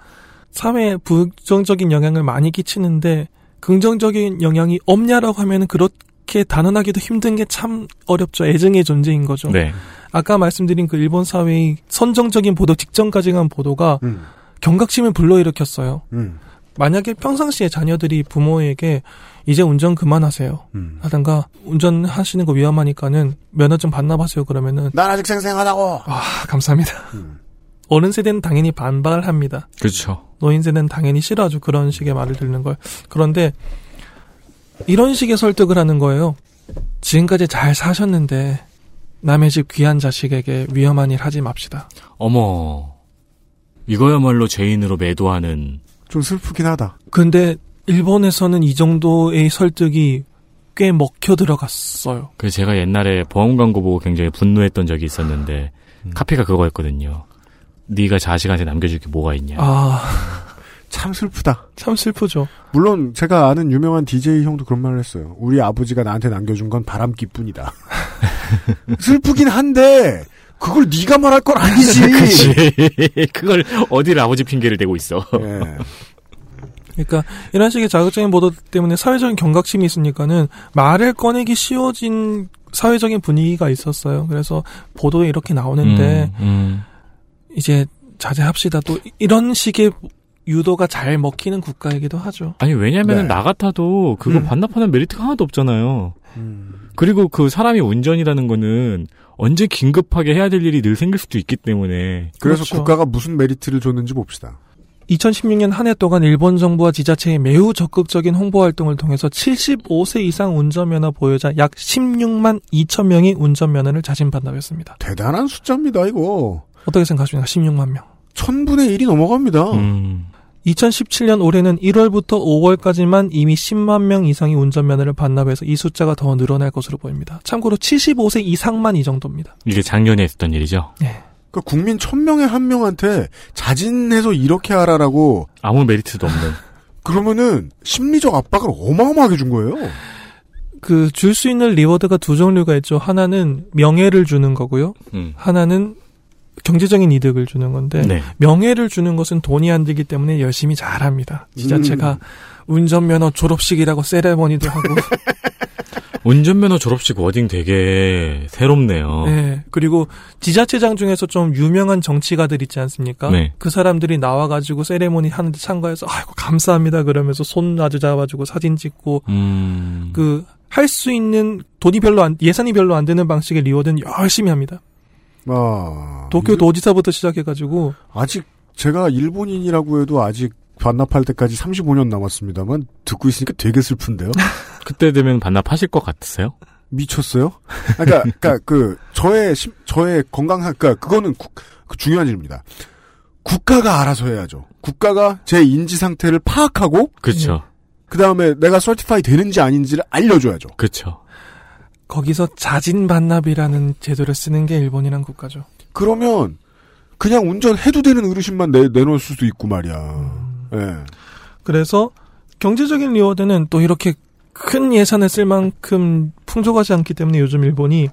사회에 부정적인 영향을 많이 끼치는데 긍정적인 영향이 없냐라고 하면 그렇게 단언하기도 힘든 게 참 어렵죠. 애증의 존재인 거죠. 네. 아까 말씀드린 그 일본 사회의 선정적인 보도 직전까지 간 보도가 음. 경각심을 불러일으켰어요. 음. 만약에 평상시에 자녀들이 부모에게 이제 운전 그만하세요. 음. 하든가 운전하시는 거 위험하니까는 면허증 반납하세요 그러면은 난 아직 생생하다고. 아 감사합니다. 어른 세대는 당연히 반발을 합니다. 그렇죠. 노인 세대는 당연히 싫어하죠 그런 식의 말을 듣는 걸. 그런데 이런 식의 설득을 하는 거예요. 지금까지 잘 사셨는데 남의 집 귀한 자식에게 위험한 일 하지 맙시다. 어머. 이거야말로 죄인으로 매도하는 좀 슬프긴 하다. 근데 일본에서는 이 정도의 설득이 꽤 먹혀 들어갔어요. 그 제가 옛날에 보험 광고 보고 굉장히 분노했던 적이 있었는데 카피가 그거였거든요. 네가 자식한테 남겨줄 게 뭐가 있냐. 아, 참 슬프다. 참 슬프죠. 물론 제가 아는 유명한 DJ 형도 그런 말을 했어요. 우리 아버지가 나한테 남겨준 건 바람기뿐이다. 슬프긴 한데 그걸 네가 말할 건 아니지. 그치. 그걸 어디를 아버지 핑계를 대고 있어. 예. 그러니까 이런 식의 자극적인 보도 때문에 사회적인 경각심이 있으니까는 말을 꺼내기 쉬워진 사회적인 분위기가 있었어요. 그래서 보도에 이렇게 나오는데 음, 음. 이제 자제합시다. 또 이런 식의 유도가 잘 먹히는 국가이기도 하죠. 아니 왜냐면은 네. 나 같아도 그거 음. 반납하는 메리트가 하나도 없잖아요. 음. 그리고 그 사람이 운전이라는 거는 언제 긴급하게 해야 될 일이 늘 생길 수도 있기 때문에 그래서 그렇죠. 국가가 무슨 메리트를 줬는지 봅시다. 2016년 한 해 동안 일본 정부와 지자체의 매우 적극적인 홍보 활동을 통해서 75세 이상 운전면허 보유자 약 16만 2천 명이 운전면허를 자진 반납했습니다. 대단한 숫자입니다, 이거. 어떻게 생각하십니까? 16만 명. 천분의 일이 넘어갑니다. 음. 2017년 올해는 1월부터 5월까지만 이미 10만 명 이상이 운전면허를 반납해서 이 숫자가 더 늘어날 것으로 보입니다. 참고로 75세 이상만 이 정도입니다. 이게 작년에 있었던 일이죠. 그러니까 국민 천 명에 한 명한테 자진해서 이렇게 하라라고 아무 메리트도 없는. 그러면은 심리적 압박을 어마어마하게 준 거예요. 그 줄 수 있는 리워드가 두 종류가 있죠. 하나는 명예를 주는 거고요. 음. 하나는 경제적인 이득을 주는 건데 네. 명예를 주는 것은 돈이 안 들기 때문에 열심히 잘합니다. 지자체가 운전면허 졸업식이라고 세레머니도 하고 운전면허 졸업식 wording 되게 새롭네요. 네. 그리고 지자체장 중에서 좀 유명한 정치가들 있지 않습니까? 네. 그 사람들이 나와가지고 세레모니 하는데 참가해서 아이고 감사합니다 그러면서 손 아주 잡아주고 사진 찍고 음. 그할 수 있는 돈이 별로 안 예산이 별로 안 되는 방식의 reward는 열심히 합니다. 아, 도쿄 도지사부터 시작해가지고 아직 제가 일본인이라고 해도 아직 반납할 때까지 35년 남았습니다만 듣고 있으니까 되게 슬픈데요. 그때 되면 반납하실 것 같으세요? 미쳤어요? 그러니까, 그러니까 그 저의 심- 저의 건강 그러니까 그거는 국- 그 중요한 일입니다. 국가가 알아서 해야죠. 국가가 제 인지 상태를 파악하고 그렇죠. 그 다음에 내가 서티파이 되는지 아닌지를 알려줘야죠. 그렇죠. 거기서 자진 반납이라는 제도를 쓰는 게 일본이란 국가죠. 그러면 그냥 운전해도 되는 어르신만 내, 내놓을 수도 있고 말이야. 음. 예. 그래서 경제적인 reward는 또 이렇게 큰 예산을 쓸 만큼 풍족하지 않기 때문에 요즘 일본이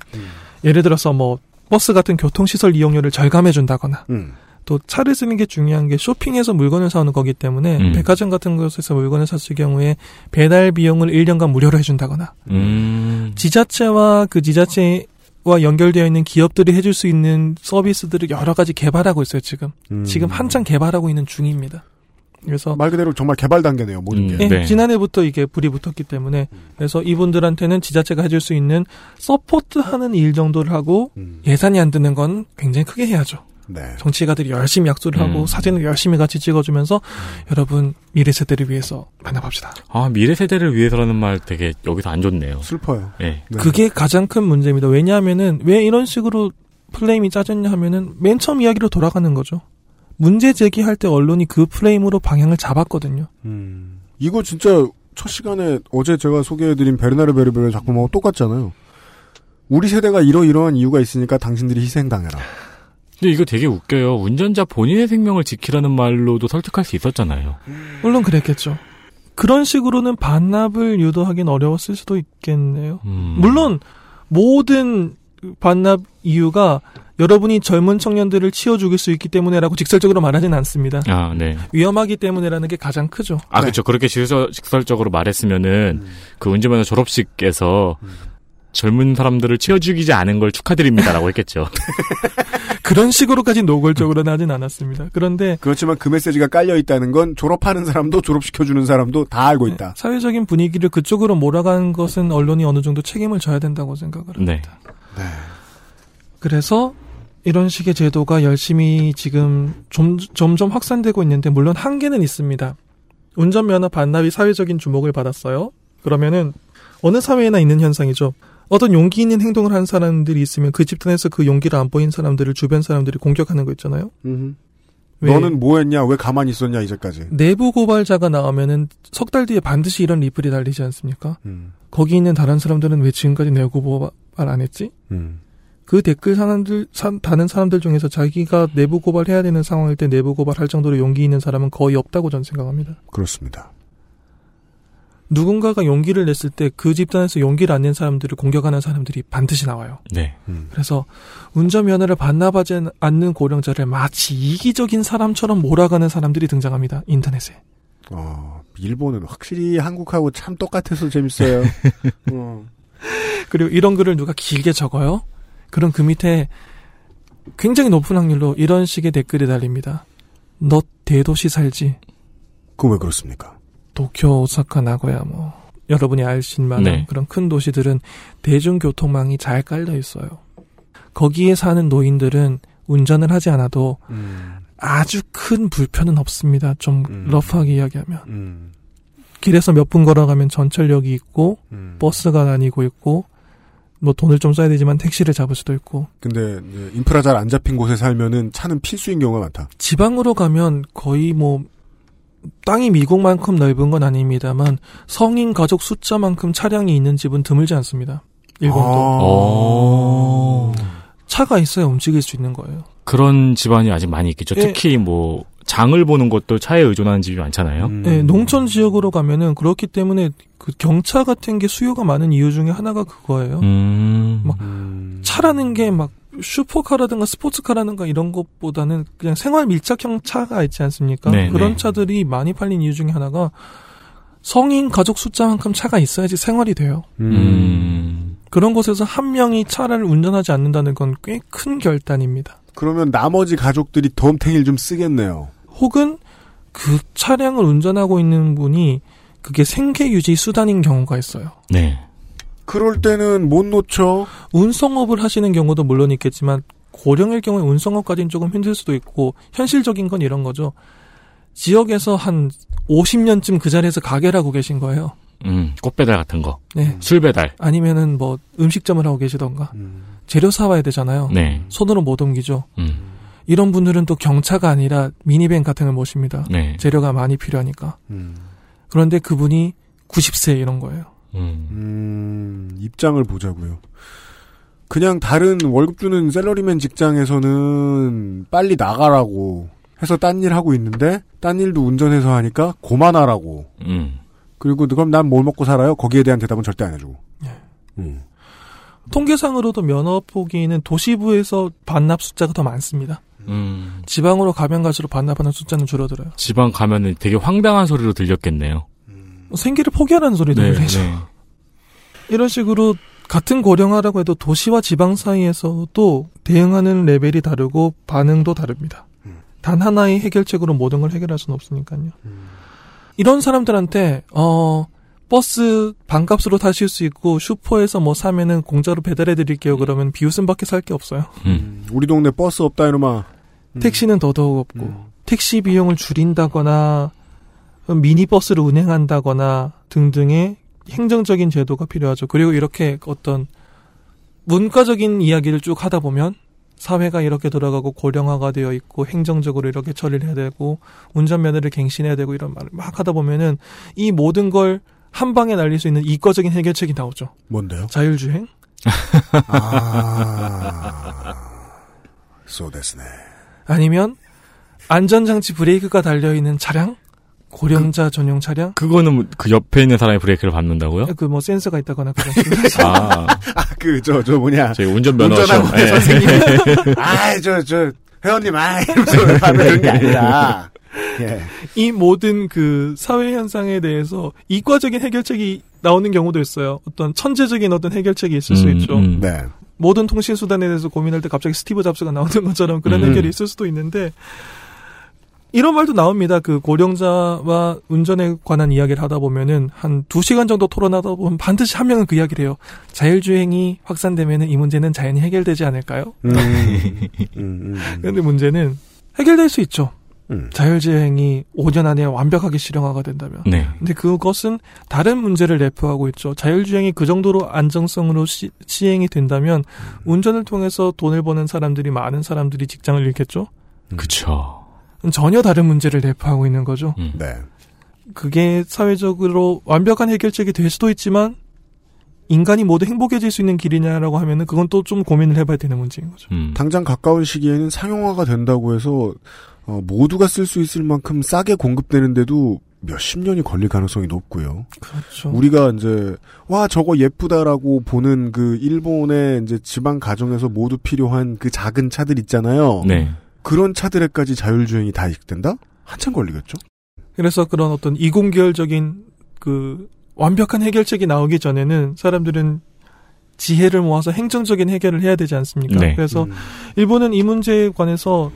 예를 들어서 뭐 버스 같은 교통시설 이용료를 절감해 준다거나 음. 또 차를 쓰는 게 중요한 게 쇼핑에서 물건을 사오는 거기 때문에 음. 백화점 같은 곳에서 물건을 샀을 경우에 배달 비용을 1년간 무료로 해준다거나 음. 지자체와 그 지자체 와 연결되어 있는 기업들이 해줄 수 있는 서비스들을 여러 가지 개발하고 있어요 지금 음. 지금 한창 개발하고 있는 중입니다. 그래서 말 그대로 정말 개발 단계네요, 모든 게. 예, 네. 지난해부터 이게 불이 붙었기 때문에 그래서 이분들한테는 지자체가 해줄 수 있는 서포트하는 일 정도를 하고 음. 예산이 안 드는 건 굉장히 크게 해야죠. 네. 정치가들이 열심히 약속을 하고 음. 사진을 열심히 같이 찍어주면서 여러분 미래 세대를 위해서 반납합시다. 아, 미래 세대를 위해서라는 말 되게 여기서 안 좋네요. 슬퍼요. 예. 네. 그게 가장 큰 문제입니다. 왜냐하면은 왜 이런 식으로 플레임이 짜졌냐 하면은 맨 처음 이야기로 돌아가는 거죠. 문제 제기할 때 언론이 그 프레임으로 방향을 잡았거든요. 음. 이거 진짜 첫 시간에 어제 제가 소개해드린 베르나르 베르베르 작품하고 똑같잖아요. 우리 세대가 이러이러한 이유가 있으니까 당신들이 희생당해라. 근데 이거 되게 웃겨요. 운전자 본인의 생명을 지키라는 말로도 설득할 수 있었잖아요. 물론 그랬겠죠. 그런 식으로는 반납을 유도하기는 어려웠을 수도 있겠네요. 음. 물론 모든 반납 이유가 여러분이 젊은 청년들을 치워 죽일 수 있기 때문에라고 직설적으로 말하진 않습니다. 아, 네. 위험하기 때문에라는 게 가장 크죠. 아, 그렇죠. 그렇게 직설, 직설적으로 말했으면은 그 운전면허 졸업식에서 젊은 사람들을 치워 죽이지 않은 걸 축하드립니다라고 했겠죠. 그런 식으로까지 노골적으로는 하진 않았습니다. 그런데 그렇지만 그 메시지가 깔려 있다는 건 졸업하는 사람도 졸업시켜 주는 사람도 다 알고 있다. 사회적인 분위기를 그쪽으로 몰아간 것은 언론이 어느 정도 책임을 져야 된다고 생각을 합니다. 네. 그래서 이런 식의 제도가 열심히 지금 좀, 점점 확산되고 있는데 물론 한계는 있습니다. 운전면허 반납이 사회적인 주목을 받았어요. 그러면은 어느 사회에나 있는 현상이죠. 어떤 용기 있는 행동을 한 사람들이 있으면 그 집단에서 그 용기를 안 보인 사람들을 주변 사람들이 공격하는 거 있잖아요. 음흠. 왜? 너는 뭐 했냐? 왜 가만히 있었냐? 이제까지. 내부 고발자가 나오면은 석 달 뒤에 반드시 이런 리플이 달리지 않습니까? 음. 거기 있는 다른 사람들은 왜 지금까지 내부 고발 안 했지? 음. 그 댓글 사람들, 사, 다는 사람들 중에서 자기가 내부 고발해야 되는 상황일 때 내부 고발할 정도로 용기 있는 사람은 거의 없다고 저는 생각합니다. 그렇습니다. 누군가가 용기를 냈을 때 그 집단에서 용기를 안 낸 사람들을 공격하는 사람들이 반드시 나와요. 네. 음. 그래서 운전면허를 반납하지 않는 고령자를 마치 이기적인 사람처럼 몰아가는 사람들이 등장합니다. 인터넷에. 어, 일본은 확실히 한국하고 참 똑같아서 재밌어요. 어. 그리고 이런 글을 누가 길게 적어요. 그럼 그 밑에 굉장히 높은 확률로 이런 식의 댓글이 달립니다. 너 대도시 살지? 그건 왜 그렇습니까? 도쿄, 오사카, 나고야 뭐 여러분이 아실 만한 네. 그런 큰 도시들은 대중교통망이 잘 깔려 있어요. 거기에 사는 노인들은 운전을 하지 않아도 음. 아주 큰 불편은 없습니다. 좀 음. 러프하게 이야기하면 음. 길에서 몇 분 걸어가면 전철역이 있고 음. 버스가 다니고 있고 뭐 돈을 좀 써야 되지만 택시를 잡을 수도 있고 근데 인프라 잘 안 잡힌 곳에 살면은 차는 필수인 경우가 많다. 지방으로 가면 거의 뭐 땅이 미국만큼 넓은 건 아닙니다만 성인 가족 숫자만큼 차량이 있는 집은 드물지 않습니다. 일본도 아. 어. 차가 있어야 움직일 수 있는 거예요. 그런 집안이 아직 많이 있겠죠. 예. 특히 뭐 장을 보는 것도 차에 의존하는 집이 많잖아요. 음. 네, 농촌 지역으로 가면은 그렇기 때문에 그 경차 같은 게 수요가 많은 이유 중에 하나가 그거예요. 음. 막 음. 차라는 게 막 슈퍼카라든가 스포츠카라든가 이런 것보다는 그냥 생활 밀착형 차가 있지 않습니까? 네, 그런 네. 차들이 많이 팔린 이유 중에 하나가 성인 가족 숫자만큼 차가 있어야지 생활이 돼요. 음. 그런 곳에서 한 명이 차를 운전하지 않는다는 건 꽤 큰 결단입니다. 그러면 나머지 가족들이 덤탱이를 좀 쓰겠네요. 혹은 그 차량을 운전하고 있는 분이 그게 생계 유지 수단인 경우가 있어요. 네. 그럴 때는 못 놓쳐. 운송업을 하시는 경우도 물론 있겠지만 고령일 경우에 운송업까지는 조금 힘들 수도 있고 현실적인 건 이런 거죠. 지역에서 한 50년쯤 그 자리에서 가게를 하고 계신 거예요. 음. 꽃배달 같은 거. 네. 술 배달. 아니면은 뭐 음식점을 하고 계시던가 음. 재료 사와야 되잖아요. 네. 손으로 못 옮기죠. 음. 이런 분들은 또 경차가 아니라 미니밴 같은 걸 모십니다. 네. 재료가 많이 필요하니까. 음. 그런데 그분이 90세 이런 거예요. 음, 입장을 보자고요. 그냥 다른 월급 주는 셀러리맨 직장에서는 빨리 나가라고 해서 딴 일 하고 있는데 딴 일도 운전해서 하니까 고만하라고. 음. 그리고 그럼 난 뭘 먹고 살아요? 거기에 대한 대답은 절대 안 해주고. 음. 통계상으로도 면허 포기는 도시부에서 반납 숫자가 더 많습니다. 음. 지방으로 가면 갈수록 반납하는 숫자는 줄어들어요. 지방 가면은 되게 황당한 소리로 들렸겠네요. 생계를 포기하라는 소리도 네, 들리죠. 네. 이런 식으로 같은 고령화라고 해도 도시와 지방 사이에서도 대응하는 레벨이 다르고 반응도 다릅니다. 단 하나의 해결책으로 모든 걸 해결할 수는 없으니까요. 이런 사람들한테 어 버스 반값으로 타실 수 있고 슈퍼에서 뭐 사면은 공짜로 배달해 드릴게요. 그러면 비웃음밖에 살 게 없어요. 음. 우리 동네 버스 없다 이놈아. 택시는 더더욱 없고 택시 비용을 줄인다거나 미니버스를 운행한다거나 등등의 행정적인 제도가 필요하죠. 그리고 이렇게 어떤 문과적인 이야기를 쭉 하다 보면 사회가 이렇게 돌아가고 고령화가 되어 있고 행정적으로 이렇게 처리를 해야 되고 운전면허를 갱신해야 되고 이런 말을 막 하다 보면은 이 모든 걸 한 방에 날릴 수 있는 이과적인 해결책이 나오죠. 뭔데요? 자율주행? 아. 소데스네. 아니면 안전장치 브레이크가 달려 있는 차량? 고령자 전용 차량? 그거는 그 옆에 있는 사람이 브레이크를 밟는다고요? 그 뭐 센서가 있다거나 그런. 아, 그, 저, 저 뭐냐. 저희 운전면허 운전하고 시험. 예. 선생님. 아, 저, 저, 회원님, 아, 이러면서 게 아니라. 예. 이 모든 그 사회 현상에 대해서 이과적인 해결책이 나오는 경우도 있어요. 어떤 천재적인 어떤 해결책이 있을 수 음, 있죠. 음. 네. 모든 통신 수단에 대해서 고민할 때 갑자기 스티브 잡스가 나오는 것처럼 그런 음. 해결이 있을 수도 있는데 이런 말도 나옵니다. 그 고령자와 운전에 관한 이야기를 하다 보면은 한 두 시간 정도 토론하다 보면 반드시 한 명은 그 이야기를 해요. 자율주행이 확산되면은 이 문제는 자연히 해결되지 않을까요? 음, 음, 음. 그런데 문제는 해결될 수 있죠. 음. 자율주행이 5년 안에 완벽하게 실용화가 된다면. 네. 근데 그것은 다른 문제를 내포하고 있죠. 자율주행이 그 정도로 안정성으로 시, 시행이 된다면 운전을 통해서 돈을 버는 사람들이 많은 사람들이 직장을 잃겠죠. 그쵸. 전혀 다른 문제를 내포하고 있는 거죠. 음. 네. 그게 사회적으로 완벽한 해결책이 될 수도 있지만 인간이 모두 행복해질 수 있는 길이냐라고 하면은 그건 또 좀 고민을 해봐야 되는 문제인 거죠. 음. 당장 가까운 시기에는 상용화가 된다고 해서 어, 모두가 쓸 수 있을 만큼 싸게 공급되는데도 몇십 년이 걸릴 가능성이 높고요. 그렇죠. 우리가 이제 와 저거 예쁘다라고 보는 그 일본의 이제 지방 가정에서 모두 필요한 그 작은 차들 있잖아요. 네. 그런 차들에까지 자율주행이 다 이식된다? 한참 걸리겠죠. 그래서 그런 어떤 이공계열적인 그 완벽한 해결책이 나오기 전에는 사람들은 지혜를 모아서 행정적인 해결을 해야 되지 않습니까? 네. 그래서 음. 일본은 이 문제에 관해서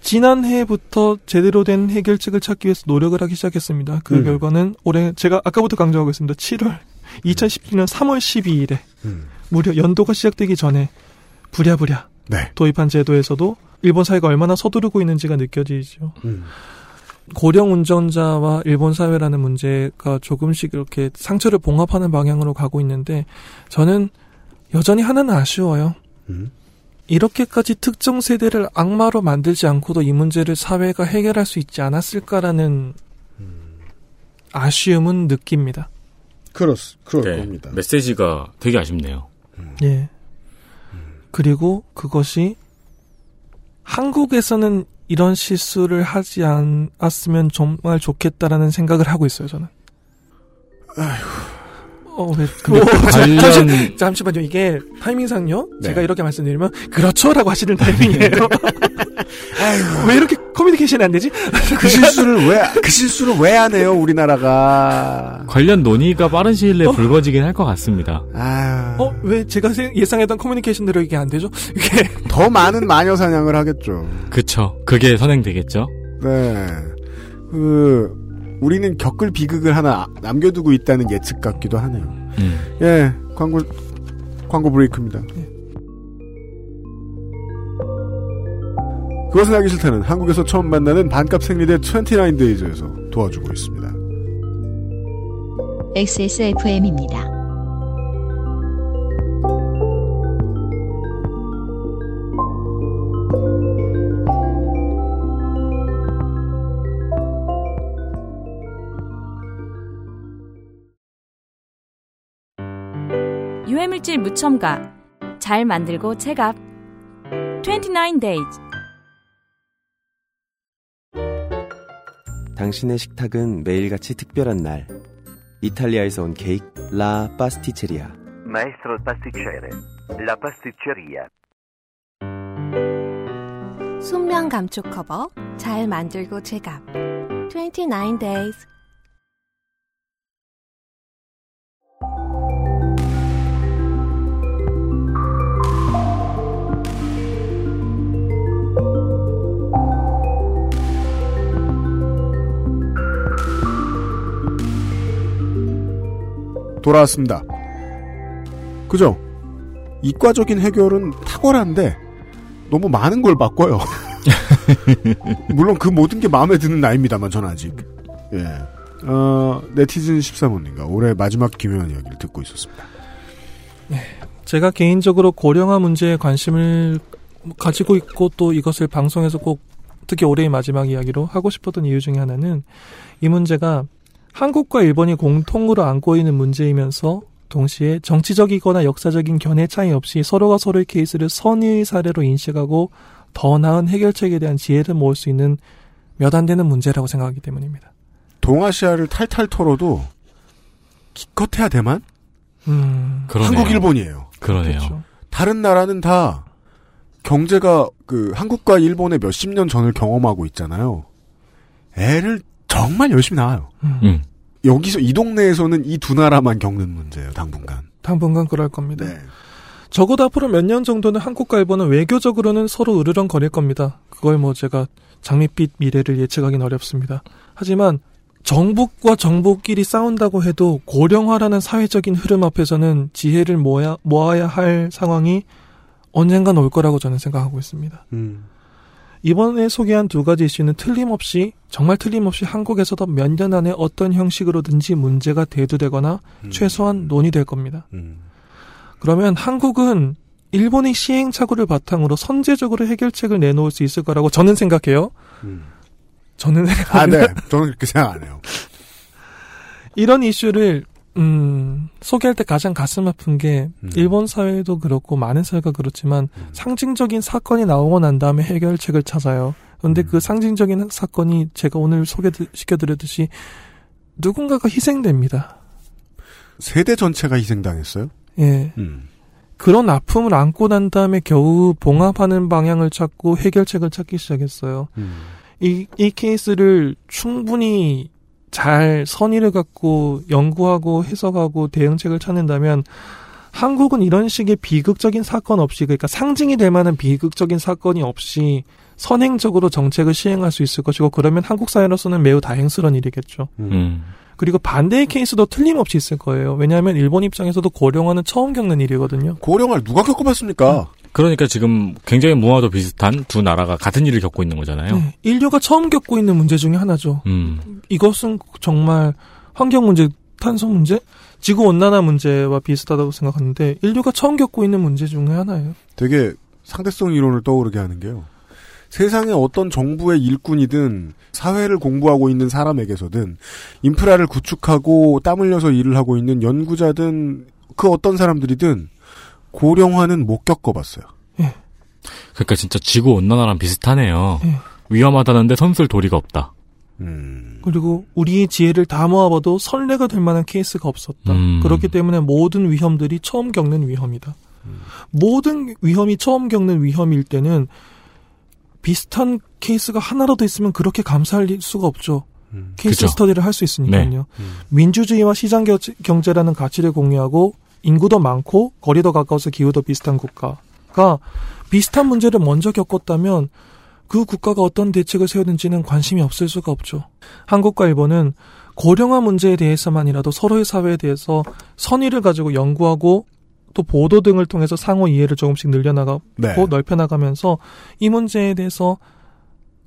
지난해부터 제대로 된 해결책을 찾기 위해서 노력을 하기 시작했습니다. 그 음. 결과는 올해 제가 아까부터 강조하고 있습니다. 7월 2017년 3월 12일에 음. 무려 연도가 시작되기 전에 부랴부랴 네. 도입한 제도에서도 일본 사회가 얼마나 서두르고 있는지가 느껴지죠. 음. 고령 운전자와 일본 사회라는 문제가 조금씩 이렇게 상처를 봉합하는 방향으로 가고 있는데 저는 여전히 하나는 아쉬워요. 음. 이렇게까지 특정 세대를 악마로 만들지 않고도 이 문제를 사회가 해결할 수 있지 않았을까라는 아쉬움은 느낍니다. 그렇, 그럴 네. 겁니다. 메시지가 되게 아쉽네요. 예. 그리고 그것이 한국에서는 이런 실수를 하지 않았으면 정말 좋겠다라는 생각을 하고 있어요, 저는. 어, 왜, 근데 어, 관련- 잠시, 잠시만요. 이게 타이밍상요? 네. 제가 이렇게 말씀드리면, 그렇죠라고 하시는 타이밍이에요. 왜 이렇게 커뮤니케이션이 안 되지? 그 실수를 왜, 그 실수를 왜 안 해요, 우리나라가. 관련 논의가 빠른 시일 내에 불거지긴 할 것 같습니다. 아 어, 왜 제가 세- 예상했던 커뮤니케이션대로 이게 안 되죠? 이게. 더 많은 마녀 사냥을 하겠죠. 그쵸. 그게 선행되겠죠? 네. 그, 우리는 겪을 비극을 하나 남겨두고 있다는 예측 같기도 하네요. 음. 예, 광고, 광고 브레이크입니다. 그것은 하기 싫다는 한국에서 처음 만나는 반값 생리대 29데이즈에서 도와주고 있습니다. XSFM입니다. 발효물질 무첨가. 잘 만들고 체갑. 29 days. 당신의 식탁은 매일같이 특별한 날. 이탈리아에서 온 케이크 라 파스티체리아. Maestro pasticcere. La pasticceria. 순면 감촉 커버 잘 만들고 제갑 29 days 돌아왔습니다. 그죠? 이과적인 해결은 탁월한데 너무 많은 걸 바꿔요. 물론 그 모든 게 마음에 드는 나이입니다만 전 아직. 예. 어, 네티즌 13호님과 올해 마지막 김효연 이야기를 듣고 있었습니다. 제가 개인적으로 고령화 문제에 관심을 가지고 있고 또 이것을 방송에서 꼭 특히 올해의 마지막 이야기로 하고 싶었던 이유 중에 하나는 이 문제가 한국과 일본이 공통으로 안고 있는 문제이면서 동시에 정치적이거나 역사적인 견해 차이 없이 서로가 서로의 케이스를 선의의 사례로 인식하고 더 나은 해결책에 대한 지혜를 모을 수 있는 몇 안 되는 문제라고 생각하기 때문입니다. 동아시아를 탈탈 털어도 기껏해야 대만? 음. 한국, 일본이에요. 그러네요. 그렇죠. 다른 나라는 다 경제가 그 한국과 일본의 몇십 년 전을 경험하고 있잖아요. 애를 정말 열심히 낳아요. 음. 여기서 이 동네에서는 이 두 나라만 겪는 문제예요. 당분간. 당분간 그럴 겁니다. 네. 적어도 앞으로 몇 년 정도는 한국과 일본은 외교적으로는 서로 으르렁 거릴 겁니다. 그걸 뭐 제가 장밋빛 미래를 예측하기는 어렵습니다. 하지만 정부과 정부끼리 싸운다고 해도 고령화라는 사회적인 흐름 앞에서는 지혜를 모아야, 모아야 할 상황이 언젠간 올 거라고 저는 생각하고 있습니다. 음. 이번에 소개한 두 가지 이슈는 틀림없이 정말 틀림없이 한국에서도 몇 년 안에 어떤 형식으로든지 문제가 대두되거나 음. 최소한 논의될 겁니다. 음. 그러면 한국은 일본의 시행착오를 바탕으로 선제적으로 해결책을 내놓을 수 있을 거라고 저는 생각해요. 음. 저는 아, 네. 저는 그렇게 생각 안 해요. 이런 이슈를 음, 소개할 때 가장 가슴 아픈 게 음. 일본 사회도 그렇고 많은 사회가 그렇지만 상징적인 사건이 나오고 난 다음에 해결책을 찾아요. 그런데 음. 그 상징적인 사건이 제가 오늘 소개시켜드렸듯이 누군가가 희생됩니다. 세대 전체가 희생당했어요? 예. 음. 그런 아픔을 안고 난 다음에 겨우 봉합하는 방향을 찾고 해결책을 찾기 시작했어요. 음. 이, 이 케이스를 충분히 잘 선의를 갖고 연구하고 해석하고 대응책을 찾는다면 한국은 이런 식의 비극적인 사건 없이 그러니까 상징이 될 만한 비극적인 사건이 없이 선행적으로 정책을 시행할 수 있을 것이고 그러면 한국 사회로서는 매우 다행스러운 일이겠죠. 음. 그리고 반대의 케이스도 틀림없이 있을 거예요. 왜냐하면 일본 입장에서도 고령화는 처음 겪는 일이거든요. 고령화를 누가 겪어봤습니까? 그러니까 지금 굉장히 무화도 비슷한 두 나라가 같은 일을 겪고 있는 거잖아요. 네, 인류가 처음 겪고 있는 문제 중에 하나죠. 음. 이것은 정말 환경 문제, 탄소 문제, 지구 온난화 문제와 비슷하다고 생각하는데 인류가 처음 겪고 있는 문제 중에 하나예요. 되게 상대성 이론을 떠오르게 하는 게요. 세상에 어떤 정부의 일꾼이든 사회를 공부하고 있는 사람에게서든 인프라를 구축하고 땀 흘려서 일을 하고 있는 연구자든 그 어떤 사람들이든 고령화는 못 겪어봤어요. 그러니까 진짜 지구 온난화랑 비슷하네요. 예. 위험하다는데 손쓸 도리가 없다. 음. 그리고 우리의 지혜를 다 모아봐도 선례가 될 만한 케이스가 없었다. 음. 그렇기 때문에 모든 위험들이 처음 겪는 위험이다. 모든 위험이 처음 겪는 위험일 때는 비슷한 케이스가 하나라도 있으면 그렇게 감사할 수가 없죠. 케이스 그죠. 스터디를 할 수 있으니까요. 네. 민주주의와 시장 겨- 경제라는 가치를 공유하고 인구도 많고 거리도 가까워서 기후도 비슷한 국가가 비슷한 문제를 먼저 겪었다면 그 국가가 어떤 대책을 세우는지는 관심이 없을 수가 없죠. 한국과 일본은 고령화 문제에 대해서만이라도 서로의 사회에 대해서 선의를 가지고 연구하고 또 보도 등을 통해서 상호 이해를 조금씩 늘려나가고 네. 넓혀나가면서 이 문제에 대해서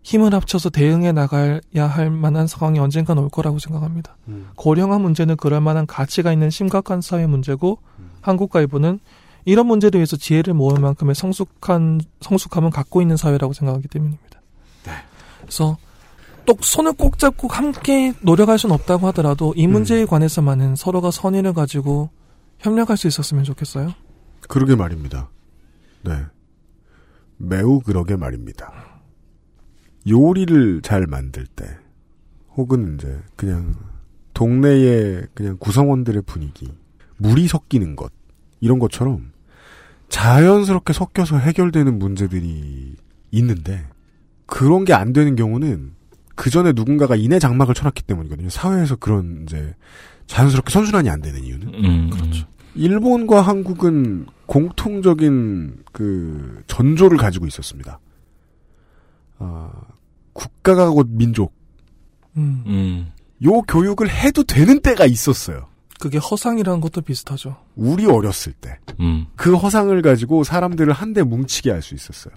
힘을 합쳐서 대응해 나가야 할 만한 상황이 언젠간 올 거라고 생각합니다. 음. 고령화 문제는 그럴 만한 가치가 있는 심각한 사회 문제고 한국과 일본은 이런 문제를 위해서 지혜를 모을 만큼의 성숙한 성숙함을 갖고 있는 사회라고 생각하기 때문입니다. 그래서 또 손을 꼭 잡고 함께 노력할 수는 없다고 하더라도 이 문제에 관해서만은 서로가 선의를 가지고 협력할 수 있었으면 좋겠어요. 그러게 말입니다. 네. 매우 그러게 말입니다. 요리를 잘 만들 때, 혹은 이제 그냥 동네의 그냥 구성원들의 분위기, 물이 섞이는 것, 이런 것처럼 자연스럽게 섞여서 해결되는 문제들이 있는데, 그런 게 안 되는 경우는 그 전에 누군가가 인해 장막을 쳐놨기 때문이거든요. 사회에서 그런 이제 자연스럽게 선순환이 안 되는 이유는. 음, 그렇죠. 일본과 한국은 공통적인 그 전조를 가지고 있었습니다. 아, 국가가 곧 민족. 음. 음. 요 교육을 해도 되는 때가 있었어요. 그게 허상이라는 것도 비슷하죠. 우리 어렸을 때. 음. 그 허상을 가지고 사람들을 한데 뭉치게 할 수 있었어요.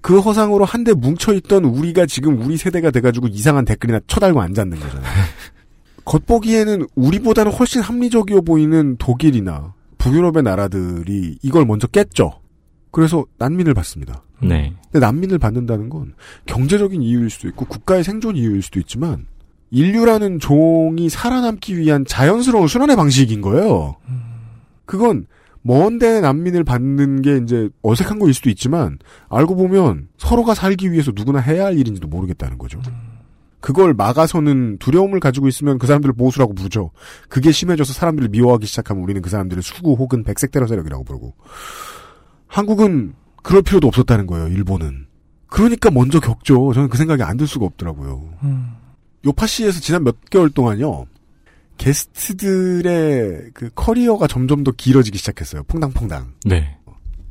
그 허상으로 한데 뭉쳐있던 우리가 지금 우리 세대가 돼가지고 이상한 댓글이나 쳐달고 앉았는 거잖아요. 겉보기에는 우리보다는 훨씬 합리적이어 보이는 독일이나 북유럽의 나라들이 이걸 먼저 깼죠. 그래서 난민을 받습니다. 네. 근데 난민을 받는다는 건 경제적인 이유일 수도 있고 국가의 생존 이유일 수도 있지만 인류라는 종이 살아남기 위한 자연스러운 순환의 방식인 거예요. 그건 먼데 난민을 받는 게 이제 어색한 거일 수도 있지만 알고 보면 서로가 살기 위해서 누구나 해야 할 일인지도 모르겠다는 거죠. 그걸 막아서는 두려움을 가지고 있으면 그 사람들을 보수라고 부르죠. 그게 심해져서 사람들을 미워하기 시작하면 우리는 그 사람들을 수구 혹은 백색 테러 세력이라고 부르고. 한국은 그럴 필요도 없었다는 거예요. 일본은. 그러니까 먼저 겪죠. 저는 그 생각이 안 들 수가 없더라고요. 음. 요파시에서 지난 몇 개월 동안요. 게스트들의 그 커리어가 점점 더 길어지기 시작했어요. 퐁당퐁당. 네.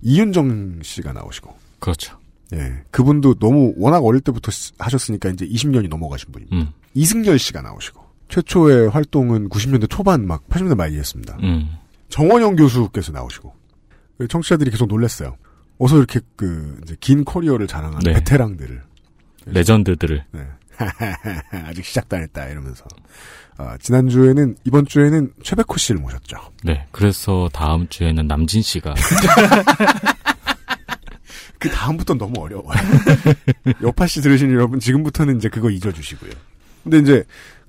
이윤정 씨가 나오시고. 그렇죠. 예. 그분도 너무 워낙 어릴 때부터 시- 하셨으니까 이제 20년이 넘어가신 분입니다. 음. 이승열 씨가 나오시고. 최초의 활동은 90년대 초반 막 80년대 말에 했습니다. 음. 정원영 교수께서 나오시고. 그 청취자들이 계속 놀랐어요. 어서 이렇게 그 이제 긴 커리어를 자랑하는 네. 베테랑들을 레전드들을. 네. 아직 시작도 안 했다 이러면서 아, 지난 주에는 이번 주에는 최백호 씨를 모셨죠. 네. 그래서 다음 주에는 남진 씨가 그 다음부터 너무 어려워요. 여파 씨 들으신 여러분 지금부터는 이제 그거 잊어주시고요. 근데 이제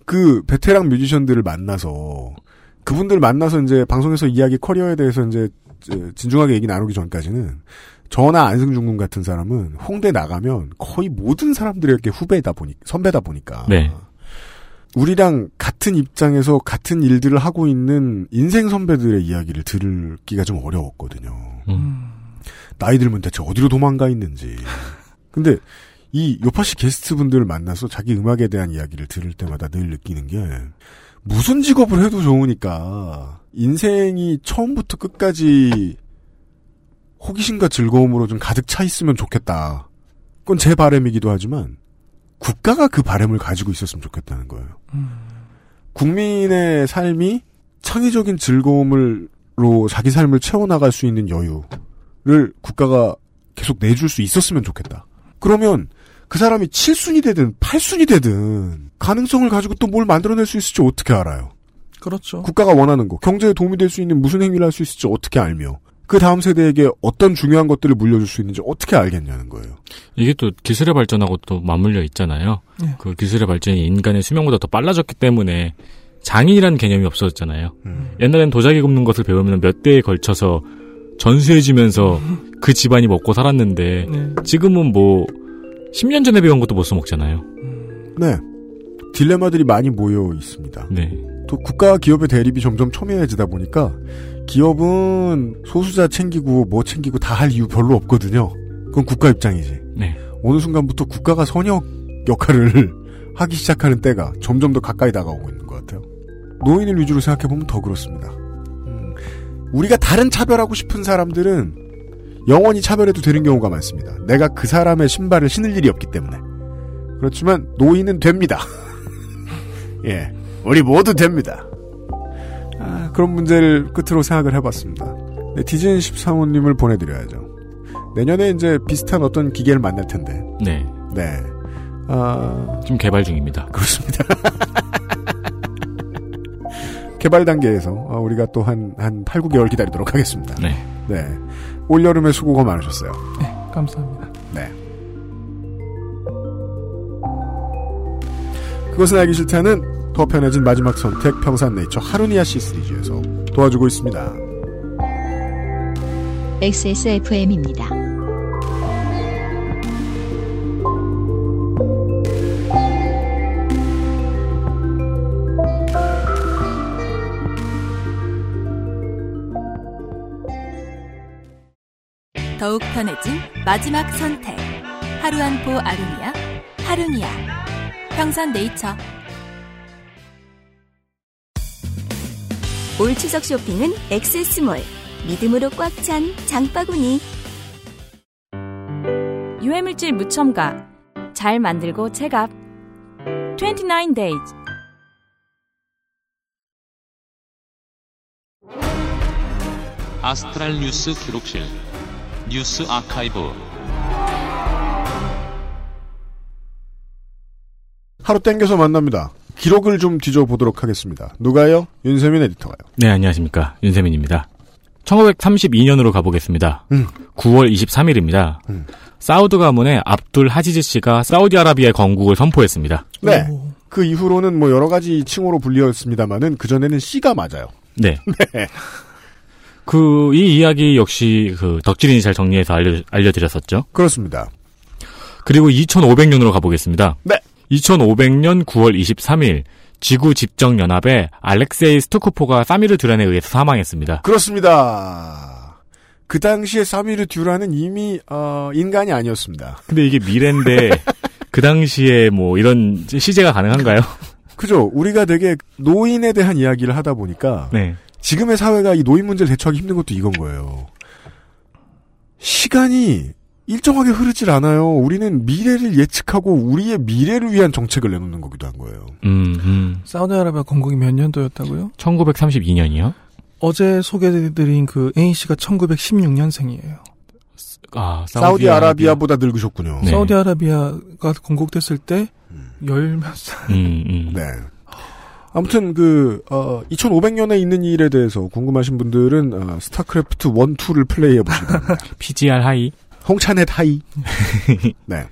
그 베테랑 뮤지션들을 만나서 그분들 만나서 이제 방송에서 이야기 커리어에 대해서 이제 저, 진중하게 얘기 나누기 전까지는 저나 안승준 군 같은 사람은 홍대 나가면 거의 모든 사람들에게 후배다 보니 선배다 보니까 네. 우리랑 같은 입장에서 같은 일들을 하고 있는 인생 선배들의 이야기를 들기가 좀 어려웠거든요. 나이 들면 대체 어디로 도망가 있는지. 근데 이 요파시 게스트 분들을 만나서 자기 음악에 대한 이야기를 들을 때마다 늘 느끼는 게 무슨 직업을 해도 좋으니까 인생이 처음부터 끝까지 호기심과 즐거움으로 좀 가득 차 있으면 좋겠다. 그건 제 바람이기도 하지만 국가가 그 바람을 가지고 있었으면 좋겠다는 거예요. 국민의 삶이 창의적인 즐거움으로 자기 삶을 채워나갈 수 있는 여유를 국가가 계속 내줄 수 있었으면 좋겠다. 그러면 그 사람이 7순이 되든 8순이 되든 가능성을 가지고 또 뭘 만들어낼 수 있을지 어떻게 알아요? 그렇죠. 국가가 원하는 거, 경제에 도움이 될 수 있는 무슨 행위를 할 수 있을지 어떻게 알며 그 다음 세대에게 어떤 중요한 것들을 물려줄 수 있는지 어떻게 알겠냐는 거예요. 이게 또 기술의 발전하고 또 맞물려 있잖아요. 네. 그 기술의 발전이 인간의 수명보다 더 빨라졌기 때문에 장인이라는 개념이 없어졌잖아요. 옛날엔 도자기 굽는 것을 배우면 몇 대에 걸쳐서 전수해지면서 그 집안이 먹고 살았는데 네. 지금은 뭐 10년 전에 배운 것도 못 써먹잖아요. 네. 딜레마들이 많이 모여 있습니다. 네. 또 국가와 기업의 대립이 점점 첨예해지다 보니까 기업은 소수자 챙기고 뭐 챙기고 다 할 이유 별로 없거든요. 그건 국가 입장이지. 네. 어느 순간부터 국가가 선역 역할을 하기 시작하는 때가 점점 더 가까이 다가오고 있는 것 같아요. 노인을 위주로 생각해보면 더 그렇습니다. 음, 우리가 다른 차별하고 싶은 사람들은 영원히 차별해도 되는 경우가 많습니다. 내가 그 사람의 신발을 신을 일이 없기 때문에. 그렇지만 노인은 됩니다. 예. 우리 모두 됩니다. 아, 그런 문제를 끝으로 생각을 해봤습니다. 네, 디즈니 13호님을 보내드려야죠. 내년에 이제 비슷한 어떤 기계를 만날 텐데. 네. 네. 아, 지금 개발 중입니다. 그렇습니다. 개발 단계에서 어, 우리가 또 한, 한 8, 9개월 기다리도록 하겠습니다. 네. 네. 올 여름에 수고가 많으셨어요. 네, 감사합니다. 네. 그것은 알기 싫다는 더 편해진 마지막 선택 평산네이처 하루니아 시 시리즈에서 도와주고 있습니다. XSFM입니다. 더욱 편해진 마지막 선택. 하루 한포 아루니아, 하루니아. 평산네이처. 올 추석 쇼핑은 엑세스몰. 믿음으로 꽉 찬 장바구니. 유해물질 무첨가. 잘 만들고 체갑. 29 days. 아스트랄 뉴스 기록실 뉴스 아카이브 하루 땡겨서 만납니다. 기록을 좀 뒤져보도록 하겠습니다. 누가요? 윤세민 에디터가요. 네, 안녕하십니까. 윤세민입니다. 1932년으로 가보겠습니다. 9월 23일입니다. 사우드 가문의 압둘 하지즈 씨가 사우디아라비아의 건국을 선포했습니다. 네. 그 이후로는 뭐 여러 가지 칭호로 불리었습니다만은 그전에는 C가 맞아요. 네. 네. 그, 이 이야기 역시 그 덕질인이 잘 정리해서 알려, 알려드렸었죠. 그렇습니다. 그리고 2500년으로 가보겠습니다. 네. 2500년 9월 23일, 지구 집정 연합의 알렉세이 스투코포가 사미르 듀란에 의해서 사망했습니다. 그렇습니다. 그 당시에 사미르 듀라는 이미 어, 인간이 아니었습니다. 근데 이게 미래인데, 그 당시에 뭐 이런 시제가 가능한가요? 그죠? 우리가 되게 노인에 대한 이야기를 하다 보니까 네. 지금의 사회가 이 노인 문제를 대처하기 힘든 것도 이건 거예요. 시간이 일정하게 흐르질 않아요. 우리는 미래를 예측하고 우리의 미래를 위한 정책을 내놓는 거기도 한 거예요. 음, 음. 사우디아라비아 건국이 몇 년도였다고요? 1932년이요? 어제 소개해드린 그 A 씨가 1916년생이에요. 아, 사우디아라비아보다 늙으셨군요. 네. 사우디아라비아가 건국됐을 때 열몇 살. 음, 음. 네. 아무튼 그 어, 2500년에 있는 일에 대해서 궁금하신 분들은 어, 스타크래프트 1, 2를 플레이해 바랍니다. PGR hi. 홍차넷 hi. 네.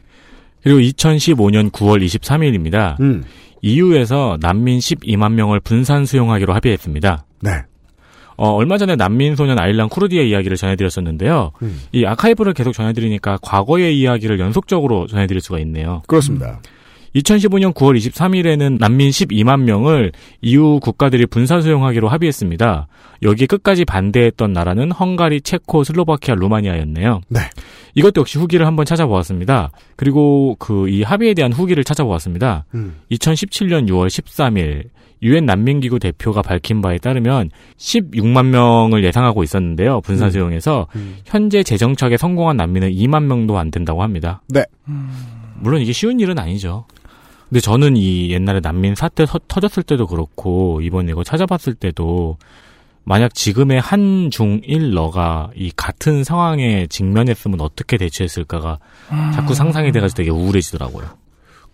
그리고 2015년 9월 23일입니다. 음. EU에서 난민 12만 명을 분산 수용하기로 합의했습니다. 네. 어, 얼마 전에 난민 소년 아일란 쿠르디의 이야기를 전해드렸었는데요. 음. 이 아카이브를 계속 전해드리니까 과거의 이야기를 연속적으로 전해드릴 수가 있네요. 그렇습니다. 2015년 9월 23일에는 난민 12만 명을 EU 국가들이 분산 수용하기로 합의했습니다. 여기에 끝까지 반대했던 나라는 헝가리, 체코, 슬로바키아, 루마니아였네요. 네. 이것도 역시 후기를 한번 찾아보았습니다. 그리고 그 이 합의에 대한 후기를 찾아보았습니다. 음. 2017년 6월 13일 유엔 난민기구 대표가 밝힌 바에 따르면 16만 명을 예상하고 있었는데요. 분산 수용에서 음. 현재 재정착에 성공한 난민은 2만 명도 안 된다고 합니다. 네. 물론 이게 쉬운 일은 아니죠. 근데 저는 이 옛날에 난민 사태 서- 터졌을 때도 그렇고 이번에 이거 찾아봤을 때도 만약 지금의 한중일러가 이 같은 상황에 직면했으면 어떻게 대처했을까가 자꾸 상상이 돼가지고 되게 우울해지더라고요.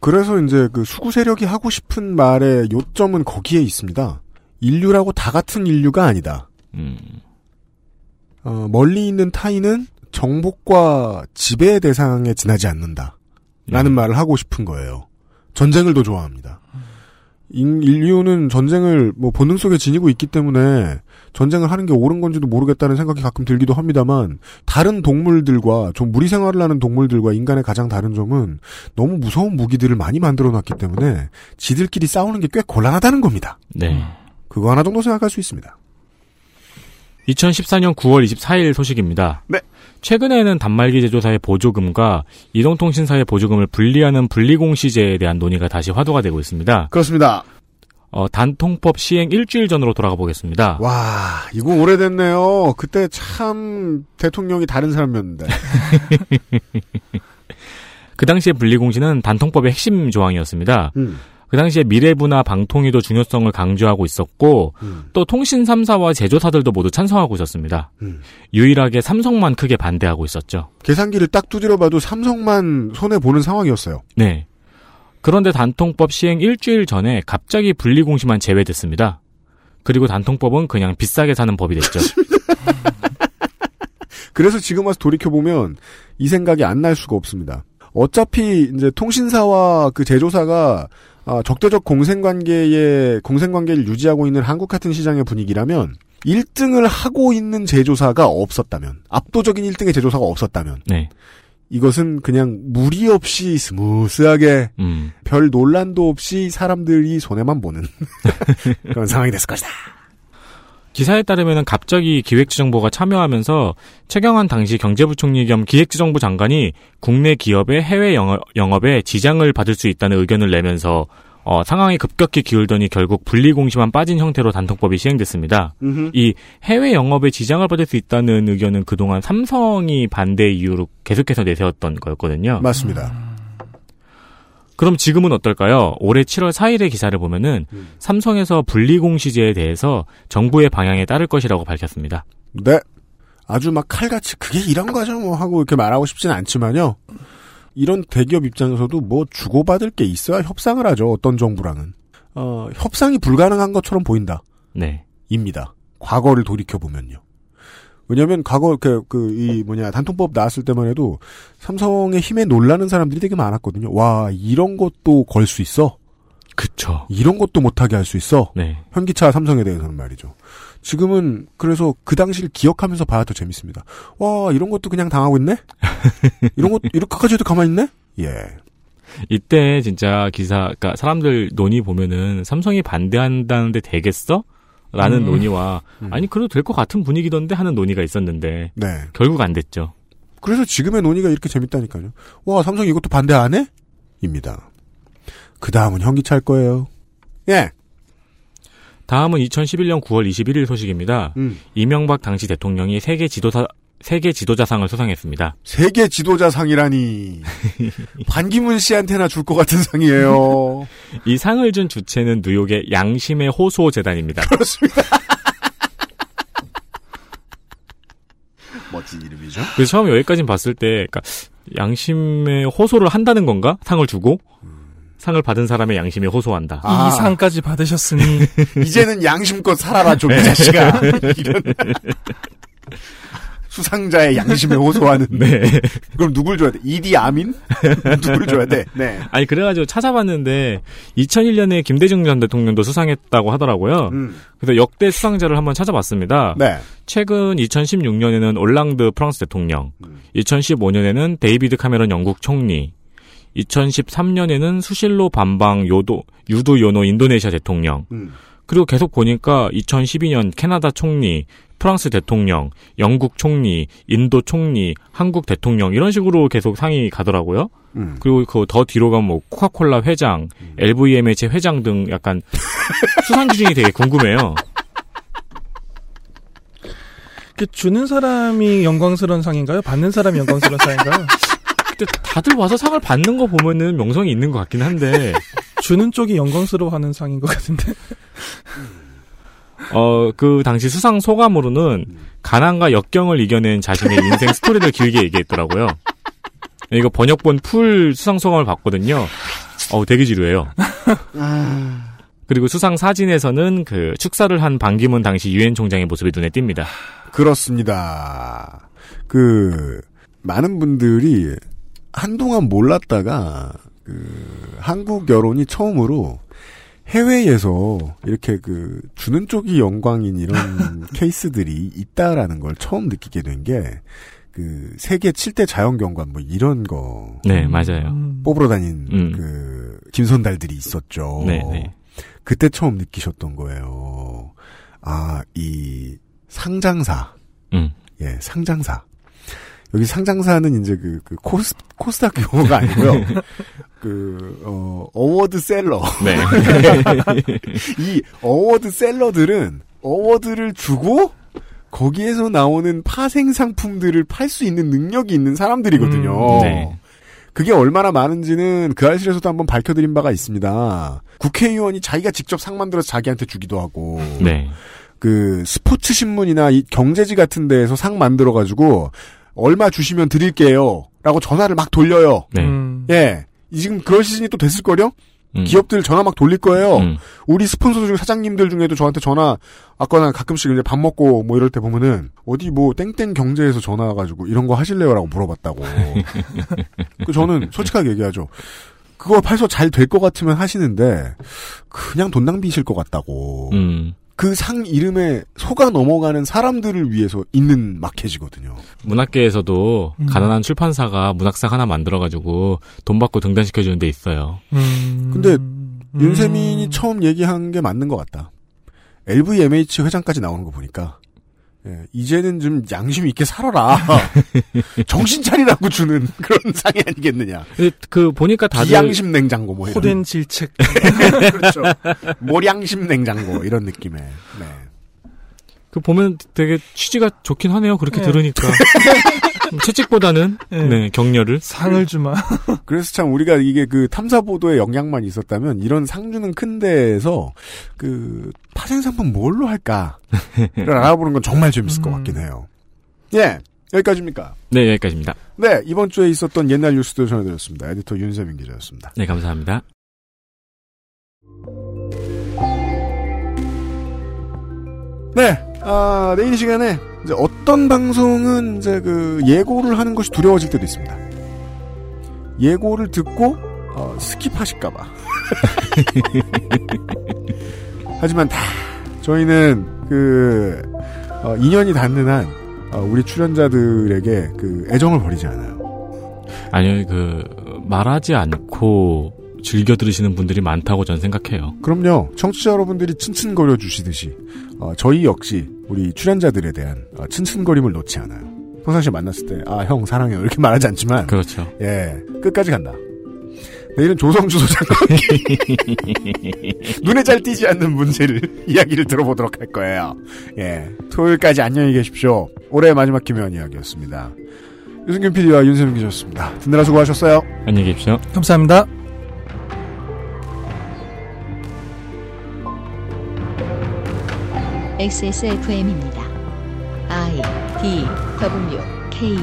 그래서 이제 그 수구 세력이 하고 싶은 말의 요점은 거기에 있습니다. 인류라고 다 같은 인류가 아니다. 음, 어, 멀리 있는 타인은 정복과 지배의 대상에 지나지 않는다. 라는 말을 하고 싶은 거예요. 전쟁을 더 좋아합니다. 인- 인류는 전쟁을 뭐 본능 속에 지니고 있기 때문에 전쟁을 하는 게 옳은 건지도 모르겠다는 생각이 가끔 들기도 합니다만 다른 동물들과 좀 무리 생활을 하는 동물들과 인간의 가장 다른 점은 너무 무서운 무기들을 많이 만들어 놨기 때문에 지들끼리 싸우는 게 꽤 곤란하다는 겁니다. 네. 그거 하나 정도 생각할 수 있습니다. 2014년 9월 24일 소식입니다. 네. 최근에는 단말기 제조사의 보조금과 이동통신사의 보조금을 분리하는 분리공시제에 대한 논의가 다시 화두가 되고 있습니다. 그렇습니다. 어, 단통법 시행 일주일 전으로 돌아가 보겠습니다. 와, 이거 오래됐네요. 그때 참 대통령이 다른 사람이었는데. 그 당시에 분리공시는 단통법의 핵심 조항이었습니다. 음. 그 당시에 미래부나 방통위도 중요성을 강조하고 있었고 음. 또 통신 3사와 제조사들도 모두 찬성하고 있었습니다. 음. 유일하게 삼성만 크게 반대하고 있었죠. 계산기를 딱 두드려 봐도 삼성만 손해 보는 상황이었어요. 네. 그런데 단통법 시행 일주일 전에 갑자기 분리공시만 제외됐습니다. 그리고 단통법은 그냥 비싸게 사는 법이 됐죠. 그래서 지금 와서 돌이켜 보면 이 생각이 안 날 수가 없습니다. 어차피 이제 통신사와 그 제조사가 아, 적대적 공생관계에 공생관계를 유지하고 있는 한국 같은 시장의 분위기라면 1등을 하고 있는 제조사가 없었다면, 압도적인 1등의 제조사가 없었다면, 네. 이것은 그냥 무리 없이 smooth하게 음. 별 논란도 없이 사람들이 손해만 보는 그런 상황이 됐을 것이다. 기사에 따르면 갑자기 기획재정부가 참여하면서 최경환 당시 경제부총리 겸 기획재정부 장관이 국내 기업의 해외 영업, 영업 에 지장을 받을 수 있다는 의견을 내면서 어, 상황이 급격히 기울더니 결국 분리공시만 빠진 형태로 단통법이 시행됐습니다. 이 해외 영업에 지장을 받을 수 있다는 의견은 그동안 삼성이 반대 이유로 계속해서 내세웠던 거였거든요. 맞습니다. 그럼 지금은 어떨까요? 올해 7월 4일의 기사를 보면은 삼성에서 분리공시제에 대해서 정부의 방향에 따를 것이라고 밝혔습니다. 네. 아주 막 칼같이 그게 이런 거죠 뭐 하고 이렇게 말하고 싶진 않지만요. 이런 대기업 입장에서도 뭐 주고받을 게 있어야 협상을 하죠. 어떤 정부랑은. 어, 협상이 불가능한 것처럼 보인다. 네. 입니다. 과거를 돌이켜보면요. 왜냐면 과거 그, 그, 이 뭐냐, 단통법 나왔을 때만 해도 삼성의 힘에 놀라는 사람들이 되게 많았거든요. 와, 이런 것도 걸 수 있어? 그쵸. 이런 것도 못하게 할 수 있어? 네. 현기차 삼성에 대해서는 말이죠. 지금은 그래서 그 당시를 기억하면서 봐야 더 재밌습니다. 와, 이런 것도 그냥 당하고 있네? 이런 것, 이렇게까지 해도 가만히 있네? 예. 이때 진짜 기사, 그러니까 사람들 논의 보면은 삼성이 반대한다는데 되겠어? 라는 음. 논의와 아니 그래도 될 것 같은 분위기던데 하는 논의가 있었는데 네. 결국 안 됐죠. 그래서 지금의 논의가 이렇게 재밌다니까요. 와, 삼성이 이것도 반대 안 해? 입니다. 그 다음은 현기차일 거예요. 예. 다음은 2011년 9월 21일 소식입니다. 음. 이명박 당시 대통령이 세계 지도사 세계 지도자상을 수상했습니다. 세계 지도자상이라니. 반기문 씨한테나 줄 것 같은 상이에요. 이 상을 준 주체는 뉴욕의 양심의 호소 재단입니다. 그렇습니다. 멋진 이름이죠. 그래서 처음에 여기까지 봤을 때, 그러니까 양심의 호소를 한다는 건가? 상을 주고 상을 받은 사람의 양심에 호소한다. 아. 이 상까지 받으셨으니 이제는 양심껏 살아라 좀, 이 자식아. 이런. 수상자의 양심에 호소하는. 네. 그럼 누굴 줘야 돼? 이디 아민? 누굴 줘야 돼? 네. 아니 그래가지고 찾아봤는데 2001년에 김대중 전 대통령도 수상했다고 하더라고요. 음. 그래서 역대 수상자를 한번 찾아봤습니다. 네. 최근 2016년에는 올랑드 프랑스 대통령, 음. 2015년에는 데이비드 카메론 영국 총리, 2013년에는 수실로 밤방 유도 유도 요노 인도네시아 대통령. 음. 그리고 계속 보니까 2012년 캐나다 총리, 프랑스 대통령, 영국 총리, 인도 총리, 한국 대통령 이런 식으로 계속 상이 가더라고요. 음. 그리고 그 더 뒤로 가면 뭐 코카콜라 회장, LVMH 회장 등 약간 수상 기준이 되게 궁금해요. 그 주는 사람이 영광스러운 상인가요? 받는 사람이 영광스러운 상인가요? 근데 다들 와서 상을 받는 거 보면은 명성이 있는 것 같긴 한데 주는 쪽이 영광스러워하는 상인 것 같은데. 어, 그 당시 수상 소감으로는 가난과 역경을 이겨낸 자신의 인생 스토리를 길게 얘기했더라고요. 이거 번역본 풀 수상 소감을 봤거든요. 어우, 되게 지루해요. 그리고 수상 사진에서는 그 축사를 한 반기문 당시 유엔 총장의 모습이 눈에 띕니다. 그렇습니다. 그, 많은 분들이 한동안 몰랐다가, 그, 한국 여론이 처음으로 해외에서 이렇게 그, 주는 쪽이 영광인 이런 케이스들이 있다라는 걸 처음 느끼게 된 게, 그, 세계 7대 자연경관 뭐 이런 거. 네, 맞아요. 뽑으러 다닌 음. 그, 김선달들이 있었죠. 네, 네. 그때 처음 느끼셨던 거예요. 아, 이, 상장사. 음. 예, 상장사. 여기 상장사는 이제 그, 그 코스, 코스닥 용어가 아니고요. 그, 어, award seller. 네. 이 award seller들은 award를 주고 거기에서 나오는 파생 상품들을 팔 수 있는 능력이 있는 사람들이거든요. 음, 네. 그게 얼마나 많은지는 그 알실에서도 한번 밝혀드린 바가 있습니다. 국회의원이 자기가 직접 상 만들어서 자기한테 주기도 하고. 네. 그 스포츠 신문이나 이 경제지 같은 데에서 상 만들어 가지고 얼마 주시면 드릴게요 라고 전화를 막 돌려요. 네. 음. 예. 지금 그런 시즌이 또 됐을 거요. 음. 기업들 전화 막 돌릴 거예요. 음. 우리 스폰서 중 사장님들 중에도 저한테 전화 아까나 가끔씩 이제 밥 먹고 뭐 이럴 때 보면은 어디 뭐 땡땡 경제에서 전화 와가지고 이런 거 하실래요라고 물어봤다고. 그 저는 솔직하게 얘기하죠. 그거 팔서 잘 될 것 같으면 하시는데 그냥 돈 낭비실 것 같다고. 음. 그 상 이름에 속아 넘어가는 사람들을 위해서 있는 마켓이거든요. 문학계에서도 가난한 출판사가 문학상 하나 만들어가지고 돈 받고 등단시켜주는 데 있어요. 근데 윤세민이 처음 얘기한 게 맞는 것 같다. LVMH 회장까지 나오는 거 보니까 예, 이제는 좀 양심 있게 살아라. 정신 차리라고 주는 그런 상이 아니겠느냐. 그 보니까 다들 비양심 냉장고 뭐 이런. 호된 질책. 그렇죠. 모량심 냉장고 이런 느낌의. 네. 그 보면 되게 취지가 좋긴 하네요. 그렇게 네. 들으니까 채찍보다는 네. 네, 격려를 상을 주마. 그래서 참 우리가 이게 그 탐사 보도의 역량만 있었다면 이런 상주는 큰 데에서 그 파생 상품 뭘로 할까를 알아보는 건 정말 재밌을 것 같긴 해요. 예. 여기까지입니까? 네 여기까지입니다. 네, 이번 주에 있었던 옛날 뉴스들 전해드렸습니다. 에디터 윤세민 기자였습니다. 네 감사합니다. 네, 아, 내일 이 시간에 이제 어떤 방송은 이제 그 예고를 하는 것이 두려워질 때도 있습니다. 예고를 듣고 어, skip하실까봐. 하지만 다 저희는 그 어, 인연이 닿는 한 어, 우리 출연자들에게 그 애정을 버리지 않아요. 아니요 그 말하지 않고 즐겨 들으시는 분들이 많다고 저는 생각해요. 그럼요. 청취자 여러분들이 츤츤거려 주시듯이 어, 저희 역시 우리 출연자들에 대한 어, 츤츤거림을 놓지 않아요. 평상시에 만났을 때 아 형 사랑해요 이렇게 말하지 않지만 그렇죠. 예 끝까지 간다. 내일은 조성주 소장과 눈에 잘 띄지 않는 문제를 이야기를 들어보도록 할 거예요. 예 토요일까지 안녕히 계십시오. 올해 마지막 김현 이야기였습니다. 유승균 PD와 윤세민 기자였습니다. 듣느라 수고하셨어요. 안녕히 계십시오. 감사합니다. XSFM입니다. I D W K